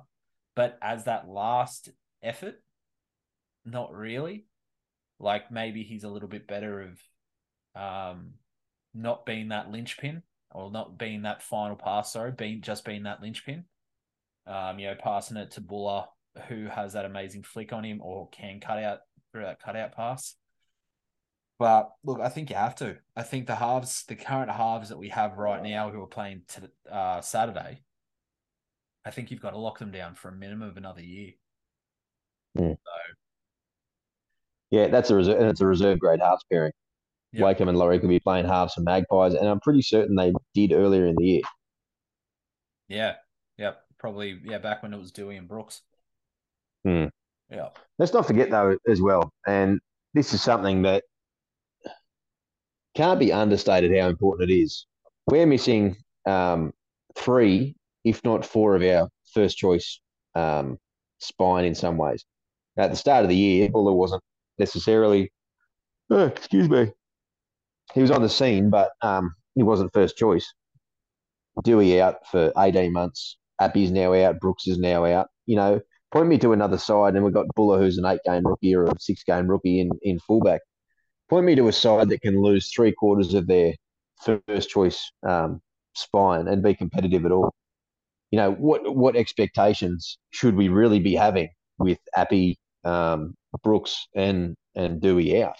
but as that last effort, not really. Like maybe he's a little bit better of um not being that linchpin or not being that final pass, sorry, being just being that linchpin. Um, you know, passing it to Bula, who has that amazing flick on him or can cut out through that cutout pass. But look, I think you have to. I think the halves, the current halves that we have right now, who are playing to uh, Saturday, I think you've got to lock them down for a minimum of another year.
Yeah, that's a reserve, and it's a reserve grade halves pairing.
Yep.
Wakeham and Laurie could be playing halves for Magpies, and I'm pretty certain they did earlier in the year.
Yeah, yep, probably yeah, back when it was Doueihi and Brooks.
Hmm.
Yeah,
Let's not forget though as well, and this is something that can't be understated how important it is. We're missing um, three, if not four, of our first choice um, spine in some ways. At the start of the year, Bula wasn't necessarily, oh, excuse me, he was on the scene, but um, he wasn't first choice. Doueihi out for 18 months. Appy's now out. Brooks is now out. You know, point me to another side, and we've got Bula, who's an eight game rookie or a six game rookie in, in fullback. Point me to a side that can lose three quarters of their first choice um, spine and be competitive at all. You know, what what expectations should we really be having with Appy, um, Brooks, and and Doueihi out?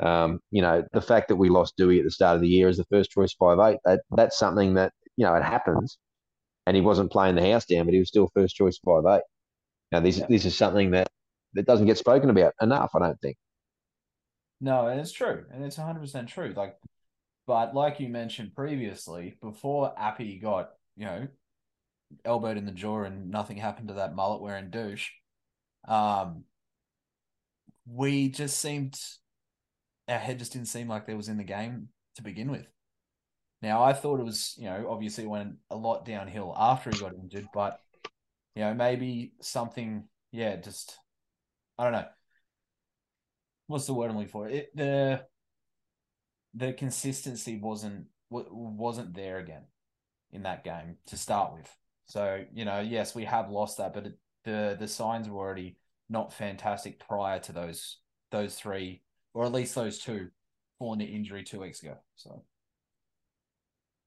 Um, you know, the fact that we lost Doueihi at the start of the year as the first choice five eight, that that's something that, you know, it happens. And he wasn't playing the house down, but he was still first choice five eight. Now this
Yeah.
this is something that, that doesn't get spoken about enough, I don't think.
No, and it's true, and it's one hundred percent true. Like, but like you mentioned previously, before Appy got you know elbowed in the jaw and nothing happened to that mullet wearing douche, um, we just seemed our head just didn't seem like there was in the game to begin with. Now I thought it was, you know, obviously went a lot downhill after he got injured, but you know, maybe something, yeah, just I don't know. What's the word I'm looking for? It the the consistency wasn't wasn't there again in that game to start with. So you know, yes, we have lost that, but it, the the signs were already not fantastic prior to those those three, or at least those two, falling to injury two weeks ago. So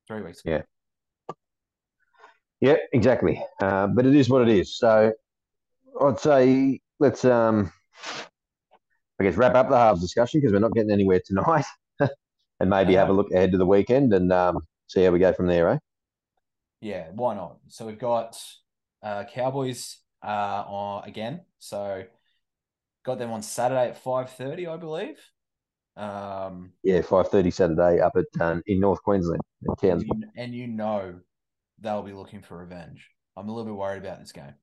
three weeks ago.
Yeah. Yeah, exactly. Uh, but it is what it is. So I'd say let's um I guess wrap up the halves discussion because we're not getting anywhere tonight. (laughs) and maybe have a look ahead to the weekend and um, see how we go from there, eh?
Yeah, why not? So we've got uh, Cowboys uh, on again. So got them on Saturday at five thirty, I believe. Um,
yeah, five thirty Saturday up at um, in North Queensland in
And you, and you know they'll be looking for revenge. I'm a little bit worried about this game.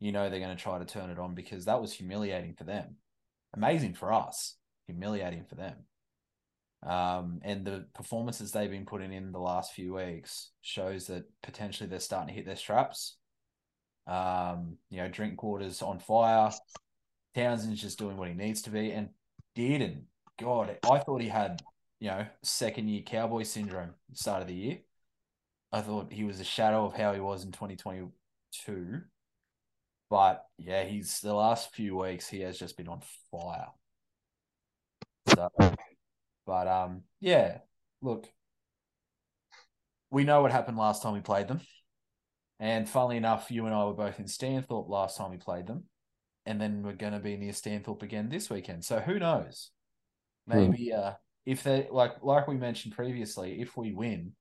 You know they're going to try to turn it on because that was humiliating for them. Amazing for us, humiliating for them. Um, and the performances they've been putting in the last few weeks shows that potentially they're starting to hit their straps. Um, you know, Drinkwater's on fire. Townsend's just doing what he needs to be, and Dearden, God, I thought he had you know second year cowboy syndrome start of the year. I thought he was a shadow of how he was in 2022. But yeah, he's the last few weeks he has just been on fire. So but um, yeah, look, we know what happened last time we played them. And funnily enough, you and I were both in Stanthorpe last time we played them. And then we're going to be near Stanthorpe again this weekend. So who knows? Hmm. Maybe uh, if they like like we mentioned previously, if we win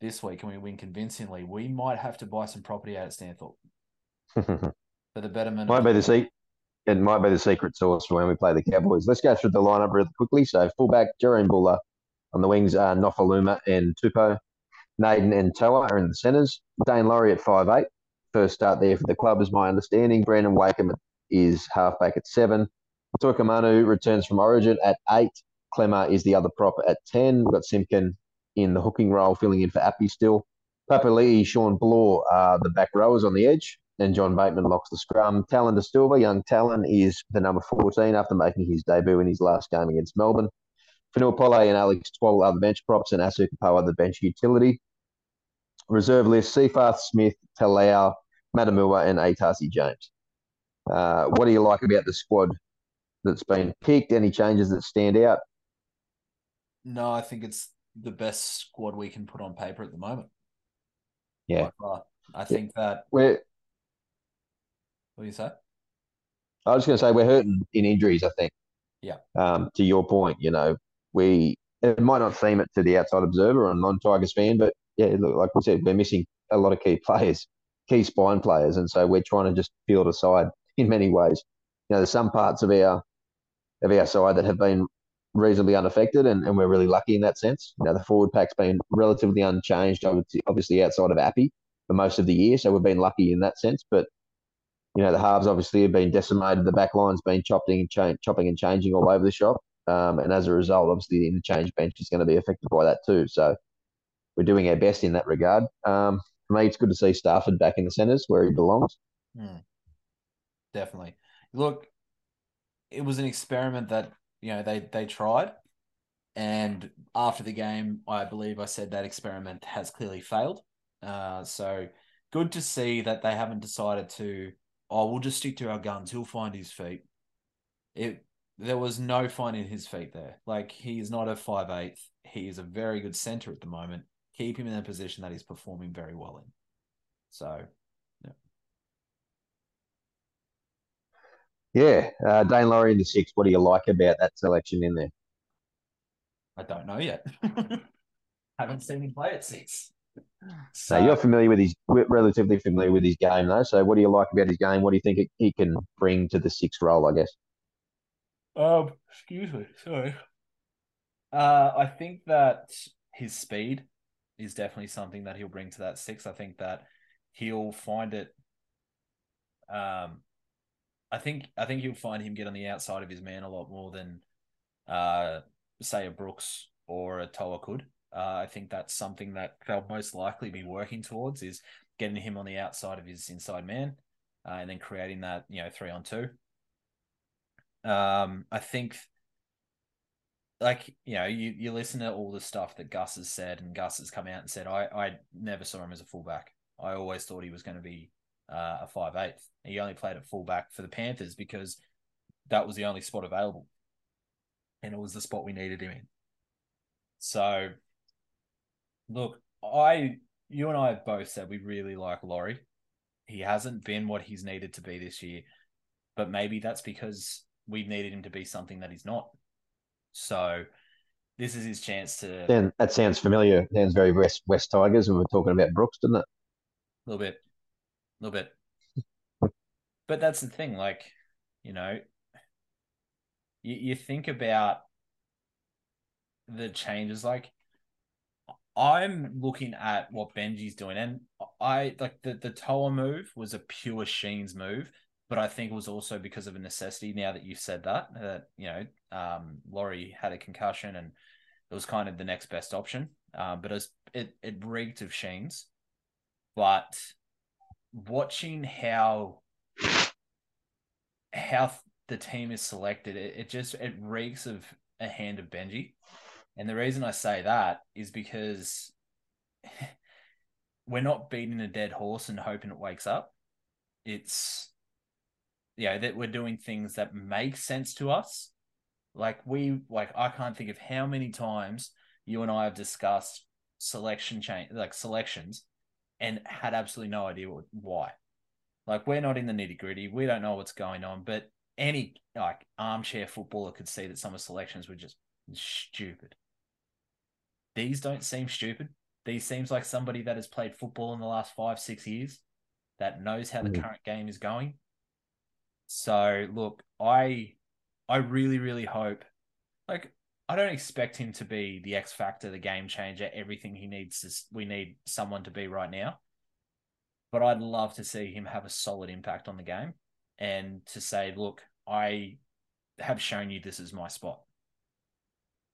this week and we win convincingly, we might have to buy some property out at Stanthorpe (laughs) for the betterment.
Might be the seat it might be the secret sauce for when we play the Cowboys. Let's go through the lineup really quickly. So fullback Jahream Bula on the wings are Nofoaluma and Tupou. Naden and Toa are in the centres. Daine Laurie at five eight. First start there for the club is my understanding. Brandon Wakeham is halfback at seven. Toikamanu returns from Origin at eight. Klemmer is the other prop at 10. We've got Simpkin in the hooking role, filling in for Appy still. Papali'i, Shawn Blore are the back rowers on the edge. Then John Bateman locks the scrum. Tallyn Da Silva, young Tallyn, is the number 14 after making his debut in his last game against Melbourne. Fonua Pole and Alex Twal are the bench props, and Asu Kepaoa the bench utility. Reserve list: Seyfarth, Smith, Talau, Matamua, and Atasi James. Uh, what do you like about the squad that's been picked? Any changes that stand out?
No, I think it's the best squad we can put on paper at the moment.
Yeah,
I think yeah. that
we're
what do you say?
I was going to say we're hurting in injuries. I think.
Yeah.
Um, to your point, you know, we it might not seem it to the outside observer or non-Tigers fan, but yeah, look, like we said, we're missing a lot of key players, key spine players, and so we're trying to just field aside (laughs) in many ways. You know, there's some parts of our of our side that have been reasonably unaffected, and, and we're really lucky in that sense. You know, the forward pack's been relatively unchanged, obviously outside of Appy for most of the year, so we've been lucky in that sense. But you know, the halves obviously have been decimated. The back line's been chopping and cha- chopping and changing all over the shop. Um, and as a result, obviously the interchange bench is going to be affected by that too. So we're doing our best in that regard. Um, for me, it's good to see Starford back in the centres where he belongs.
Hmm. Definitely. Look, it was an experiment that you know they they tried, and after the game, I believe I said that experiment has clearly failed. Uh, so good to see that they haven't decided to oh, we'll just stick to our guns. He'll find his feet. It there was no finding his feet there. Like he is not a five eighth. He is a very good center at the moment. Keep him in a position that he's performing very well in. So, yeah.
Yeah, uh, Daine Laurie in the six. What do you like about that selection in there?
I don't know yet. (laughs) Haven't seen him play at six.
So you're familiar with his, relatively familiar with his game though. So what do you like about his game? What do you think he can bring to the sixth role? I guess.
Um, excuse me, sorry. Uh, I think that his speed is definitely something that he'll bring to that six. I think that he'll find it. Um, I think I think you'll find him get on the outside of his man a lot more than, uh, say a Brooks or a Toa could. Uh, I think that's something that they'll most likely be working towards is getting him on the outside of his inside man, uh, and then creating that you know three on two. Um, I think, like you know, you you listen to all the stuff that Gus has said, and Gus has come out and said, I I never saw him as a fullback. I always thought he was going to be uh, a five eighth. He only played at fullback for the Panthers because that was the only spot available, and it was the spot we needed him in. So, look, I you and I have both said we really like Laurie. He hasn't been what he's needed to be this year, but maybe that's because we've needed him to be something that he's not. So this is his chance to.
Then that sounds familiar. Sounds very West West Tigers when we were talking about Brooks, didn't it?
A little bit, a little bit. (laughs) but that's the thing, like you know, you, you think about the changes, like I'm looking at what Benji's doing, and I like the the Toa move was a pure Sheens move, but I think it was also because of a necessity. Now that you've said that, that you know, um, Laurie had a concussion, and it was kind of the next best option. Um, but it was, it it reeked of Sheens. But watching how how the team is selected, it, it just it reeks of a hand of Benji. And the reason I say that is because (laughs) we're not beating a dead horse and hoping it wakes up. It's yeah, that we're doing things that make sense to us. Like we like I can't think of how many times you and I have discussed selection change like selections and had absolutely no idea what, why. Like we're not in the nitty gritty. We don't know what's going on, but any like armchair footballer could see that some of selections were just stupid. These don't seem stupid. These seems like somebody that has played football in the last five, six years that knows how the mm. current game is going. So look, I I really, really hope like I don't expect him to be the X factor, the game changer, everything he needs to we need someone to be right now. But I'd love to see him have a solid impact on the game and to say, look, I have shown you this is my spot.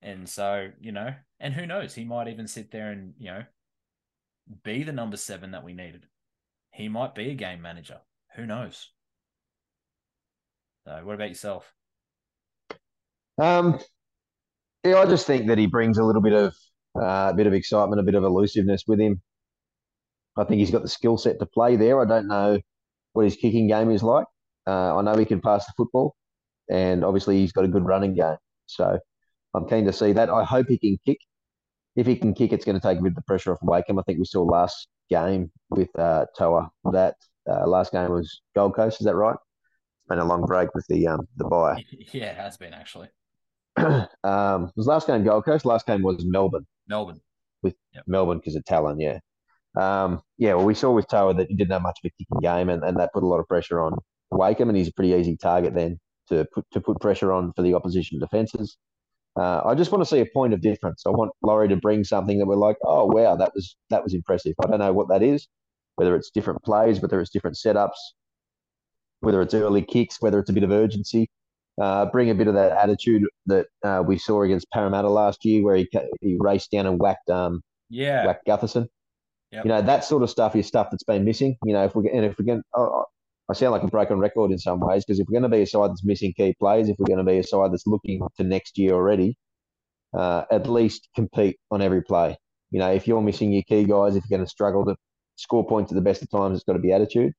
And so, you know, and who knows, he might even sit there and, you know, be the number seven that we needed. He might be a game manager. Who knows? So, what about yourself?
Um, yeah, I just think that he brings a little bit of uh, a bit of excitement, a bit of elusiveness with him. I think he's got the skill set to play there. I don't know what his kicking game is like. Uh, I know he can pass the football, and obviously he's got a good running game. So I'm keen to see that. I hope he can kick. If he can kick, it's going to take a bit of the pressure off Wakeham. I think we saw last game with uh, Toa that uh, last game was Gold Coast. Is that right? It's been a long break with the um, the bye. (laughs)
Yeah, it has been actually. (clears throat)
um, was last game Gold Coast. Last game was Melbourne.
Melbourne
with yep. Melbourne because of Tallyn. Yeah. Um, yeah, well, we saw with Toa that he didn't have much of a kicking game, and, and that put a lot of pressure on Wakeham, and he's a pretty easy target then to put to put pressure on for the opposition defences. Uh, I just want to see a point of difference. I want Laurie to bring something that we're like, oh wow, that was that was impressive. I don't know what that is, whether it's different plays, whether it's different setups, whether it's early kicks, whether it's a bit of urgency. Uh, bring a bit of that attitude that uh, we saw against Parramatta last year, where he he raced down and whacked um
yeah
whacked Gutherson. Yep. You know that sort of stuff is stuff that's been missing. You know if we and if we can, oh, I sound like a broken record in some ways because if we're going to be a side that's missing key players, if we're going to be a side that's looking to next year already, uh, at least compete on every play. You know, if you're missing your key guys, if you're going to struggle to score points at the best of times, it's got to be attitude.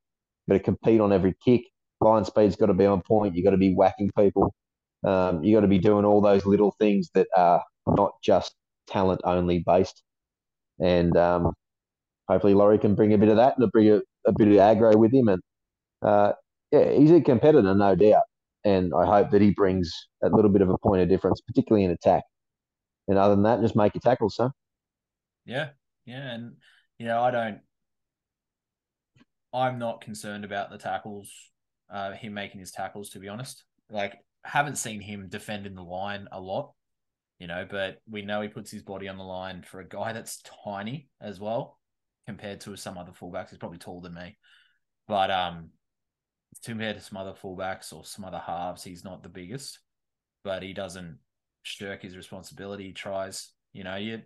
You've got to compete on every kick. Line speed's got to be on point. You've got to be whacking people. Um, you got to be doing all those little things that are not just talent only based. And um, hopefully, Laurie can bring a bit of that and bring a, a bit of aggro with him and uh, yeah, he's a competitor, no doubt. And I hope that he brings a little bit of a point of difference, particularly in attack. And other than that, just make your tackles, son.
Yeah, yeah, and you know, I don't. I'm not concerned about the tackles, uh, him making his tackles. To be honest, like haven't seen him defend in the line a lot, you know, but we know he puts his body on the line for a guy that's tiny as well compared to some other fullbacks. He's probably taller than me, but um, compared to some other fullbacks or some other halves, he's not the biggest, but he doesn't shirk his responsibility. He tries, you know, you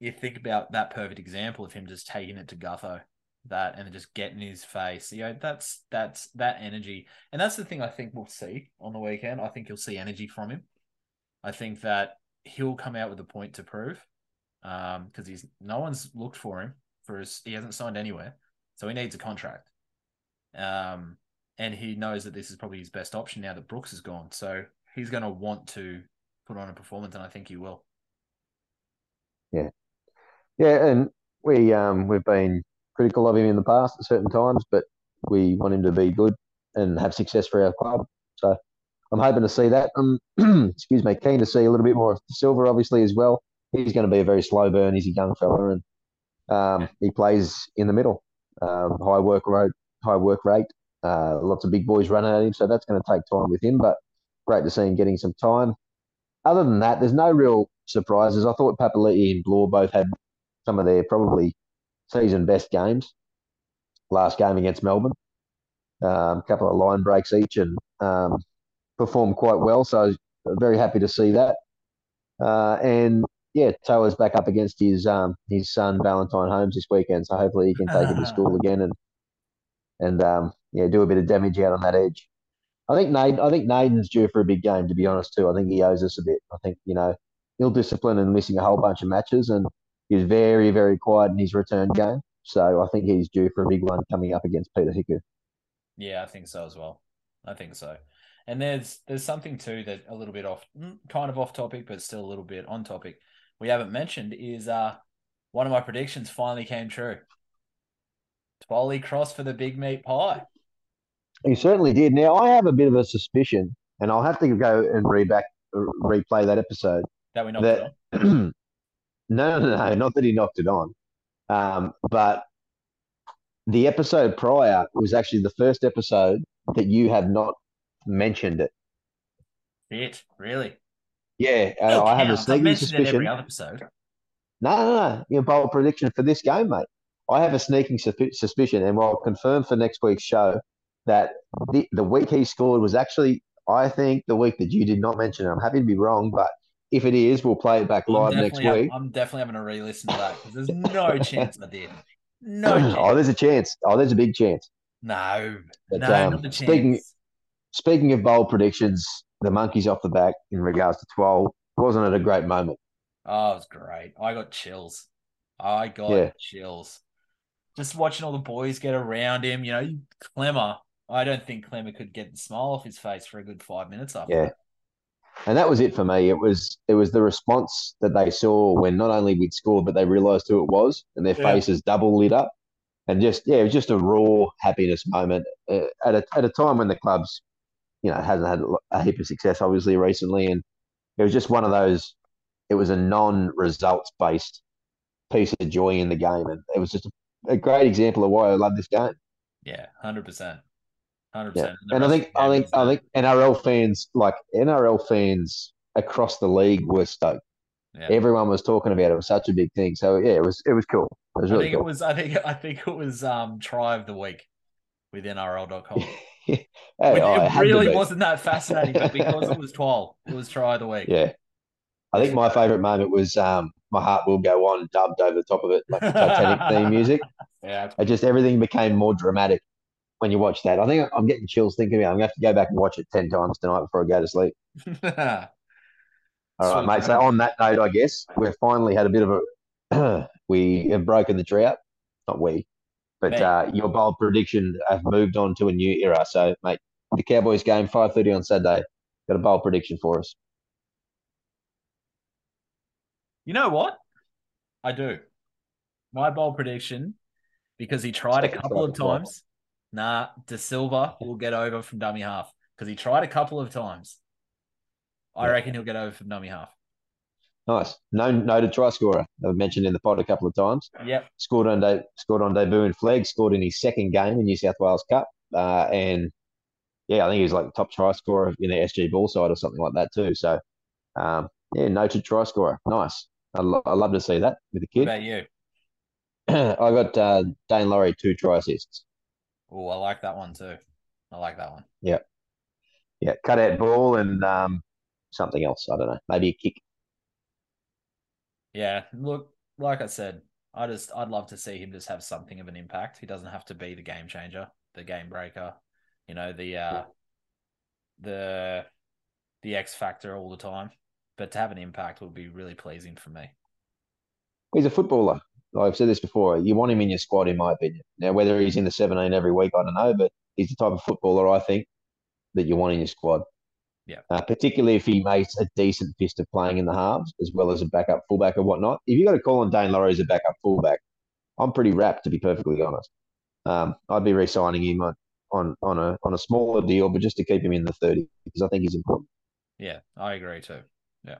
you think about that perfect example of him just taking it to Gutho, that and just getting his face. You know, that's that's that energy, and that's the thing I think we'll see on the weekend. I think you'll see energy from him. I think that he'll come out with a point to prove, because um, he's no one's looked for him for his. He hasn't signed anywhere, so he needs a contract. Um, and he knows that this is probably his best option now that Brooks is gone. So he's going to want to put on a performance, and I think he will.
Yeah, yeah, and we um we've been critical of him in the past at certain times, but we want him to be good and have success for our club. So I'm hoping to see that. Um, (clears throat) excuse me, keen to see a little bit more of Silver, obviously as well. He's going to be a very slow burn. He's a young fella, and um, he plays in the middle, um, high work rate, high work rate. Uh, lots of big boys running at him, so that's going to take time with him. But great to see him getting some time. Other than that, there's no real surprises. I thought Papali'i and Blore both had some of their probably season best games. Last game against Melbourne, a um, couple of line breaks each, and um, performed quite well. So very happy to see that. Uh, and yeah, Toa's back up against his um, his son Valentine Holmes this weekend, so hopefully he can take him to (laughs) school again and and um, yeah, do a bit of damage out on that edge. I think Nate, I think Naden's due for a big game, to be honest too. I think he owes us a bit. I think you know ill discipline and missing a whole bunch of matches, and he's very very quiet in his return game. So I think he's due for a big one coming up against Peta Hiku.
Yeah, I think so as well. I think so. And there's there's something too that a little bit off, mm, kind of off topic, but still a little bit on topic. We haven't mentioned is uh one of my predictions finally came true. Twally cross for the big meat pie.
He certainly did. Now I have a bit of a suspicion, and I'll have to go and re back replay that episode.
That we knocked that, it on. (clears throat)
no, no, no, not that he knocked it on, um, but the episode prior was actually the first episode that you had not mentioned it.
It really?
Yeah, uh, I have a sneaking suspicion.
every other episode.
No, no, no. Your bold prediction for this game, mate. I have a sneaking su- suspicion, and I'll confirm for next week's show that the, the week he scored was actually, I think, the week that you did not mention. It. I'm happy to be wrong, but if it is, we'll play it back live next week.
I'm definitely having to re-listen to that because there's no (laughs) chance I did. No. Chance.
oh, there's a chance. Oh, there's a big chance.
No, but, no, um, not the chance.
Speaking, speaking of bold predictions, the monkeys off the back in regards to 12, wasn't it a great moment?
Oh, it was great. I got chills. I got yeah. chills. Just watching all the boys get around him, you know, Klemmer. I don't think Klemmer could get the smile off his face for a good five minutes after.
Yeah.
That.
And that was it for me. It was it was the response that they saw when not only we'd scored, but they realised who it was, and their yeah. faces double lit up, and just yeah, it was just a raw happiness moment uh, at a at a time when the club's you know hasn't had a heap of success obviously recently, and it was just one of those. It was a non-results based piece of joy in the game, and it was just a, a great example of why I love this game.
Yeah, hundred percent, hundred percent.
And I think I think I think NRL fans like NRL fans across the league were stoked. Yeah. Everyone was talking about it. It was such a big thing. So yeah, it was it was cool. It was really
I think
cool.
it was I think I think it was um try of the week with NRL.com. (laughs)
hey, it,
it really wasn't that fascinating, but because it was (laughs) 12, it was try of the week.
Yeah. I think my favourite moment was um, My Heart Will Go On dubbed over the top of it, like the Titanic theme music. (laughs)
Yeah.
It just everything became more dramatic when you watch that. I think I'm getting chills thinking about it. I'm going to have to go back and watch it 10 times tonight before I go to sleep. (laughs) All right, mate. So on that note, I guess we've finally had a bit of a (clears throat) we have broken the drought. Not we, but uh, your bold prediction have moved on to a new era. So, mate, the Cowboys game five thirty on Saturday. Got a bold prediction for us?
You know what? I do. My bold prediction, because he tried a couple of times. Nah, Da Silva will get over from dummy half because he tried a couple of times. I reckon he'll get over from dummy half.
Nice. No noted try scorer. I've mentioned in the pod a couple of times.
Yep.
Scored on de- scored on debut in Flegg. scored in his second game in New South Wales Cup. Uh, and yeah, I think he was like the top try scorer in the SG ball side or something like that too. So um, yeah, noted try scorer. Nice. I, lo- I love to see that with the kid.
What about you? (clears throat)
I got uh, Daine Laurie two try assists.
Oh, I like that one too. I like that one.
Yeah, Yeah. cut out ball and um, something else. I don't know. Maybe a kick.
Yeah, look, like I said, I just I'd love to see him just have something of an impact. He doesn't have to be the game changer, the game breaker, you know, the uh the the X factor all the time. But to have an impact would be really pleasing for me.
He's a footballer. I've said this before. You want him in your squad, in my opinion. Now, whether he's in the 17 every week, I don't know, but he's the type of footballer I think that you want in your squad.
Yeah.
Uh, particularly if he makes a decent fist of playing in the halves as well as a backup fullback or whatnot. If you got to call on Daine Laurie as a backup fullback, I'm pretty wrapped to be perfectly honest. Um, I'd be re-signing him on, on on a on a smaller deal, but just to keep him in the 30 because I think he's important.
Yeah, I agree too. Yeah.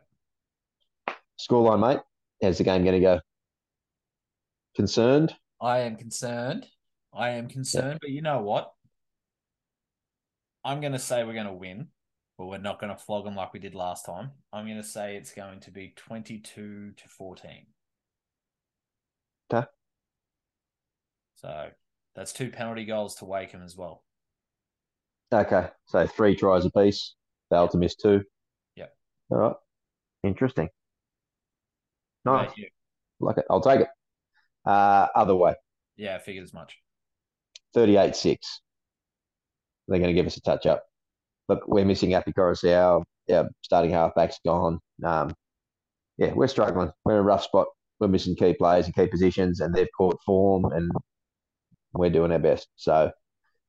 Scoreline, mate. How's the game going to go? Concerned?
I am concerned. I am concerned, but you know what? I'm going to say we're going to win, but we're not going to flog them like we did last time. I'm going to say it's going to be 22 to 14.
Okay.
So that's two penalty goals to Wakeham as well.
Okay, so three tries apiece. Failed to miss two.
Yep.
All right. Interesting. Nice. Like it. I'll take it. Uh, other way.
Yeah, I figured as much.
38 6. They're going to give us a touch up. Look, we're missing Api Koroisau. Yeah, starting halfback's gone. Um, yeah, we're struggling. We're in a rough spot. We're missing key players and key positions, and they've caught form, and we're doing our best. So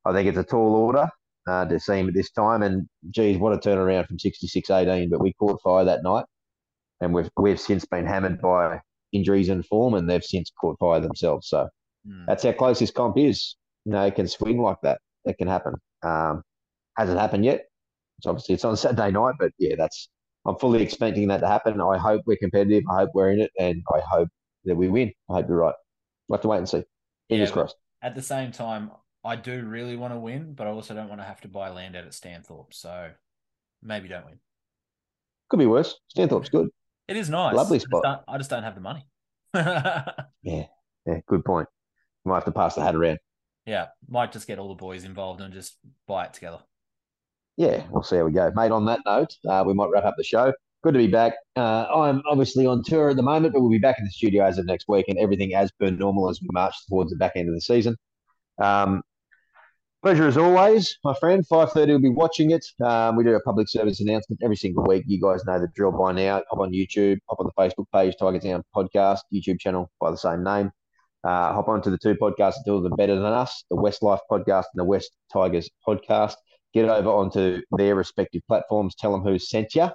I think it's a tall order uh, to see him at this time. And geez, what a turnaround from 66 18. But we caught fire that night, and we've we've since been hammered by injuries and form, and they've since caught fire themselves. So
Hmm.
that's how close this comp is. You know, it can swing like that. It can happen. Um, hasn't happened yet. It's obviously it's on Saturday night, but yeah, that's I'm fully expecting that to happen. I hope we're competitive. I hope we're in it, and I hope that we win. I hope you're right. We'll have to wait and see. Fingers
Yeah,
crossed.
At the same time, I do really want to win, but I also don't want to have to buy land out at Stanthorpe. So maybe don't win.
Could be worse. Stanthorpe's good.
It is nice.
Lovely
I just
spot.
don't- I just don't have the money. (laughs)
Yeah, yeah, good point. Might have to pass the hat around.
yeah, might just get all the boys involved and just buy it together.
Yeah, we'll see how we go, mate. On that note, uh, we might wrap up the show. Good to be back. Uh, I'm obviously on tour at the moment, but we'll be back in the studio as of next week, and everything as per normal as we march towards the back end of the season. Um, pleasure as always, my friend. Five thirty, we'll be watching it. Um, we do a public service announcement every single week. You guys know the drill by now. Hop on YouTube, hop on the Facebook page, Tiger Town Podcast, YouTube channel by the same name. Uh, hop on to the two podcasts that do them better than us, the West Life Podcast and the West Tigers Podcast. Get over onto their respective platforms. Tell them who sent you.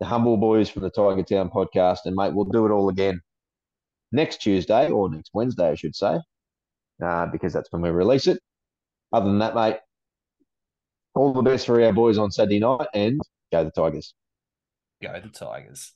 The Humble Boys from the Tiger Town Podcast, and mate, we'll do it all again next Tuesday or next Wednesday, I should say, uh, because that's when we release it. Other than that, mate, all the best for our boys on Saturday night, and go the Tigers.
Go the Tigers.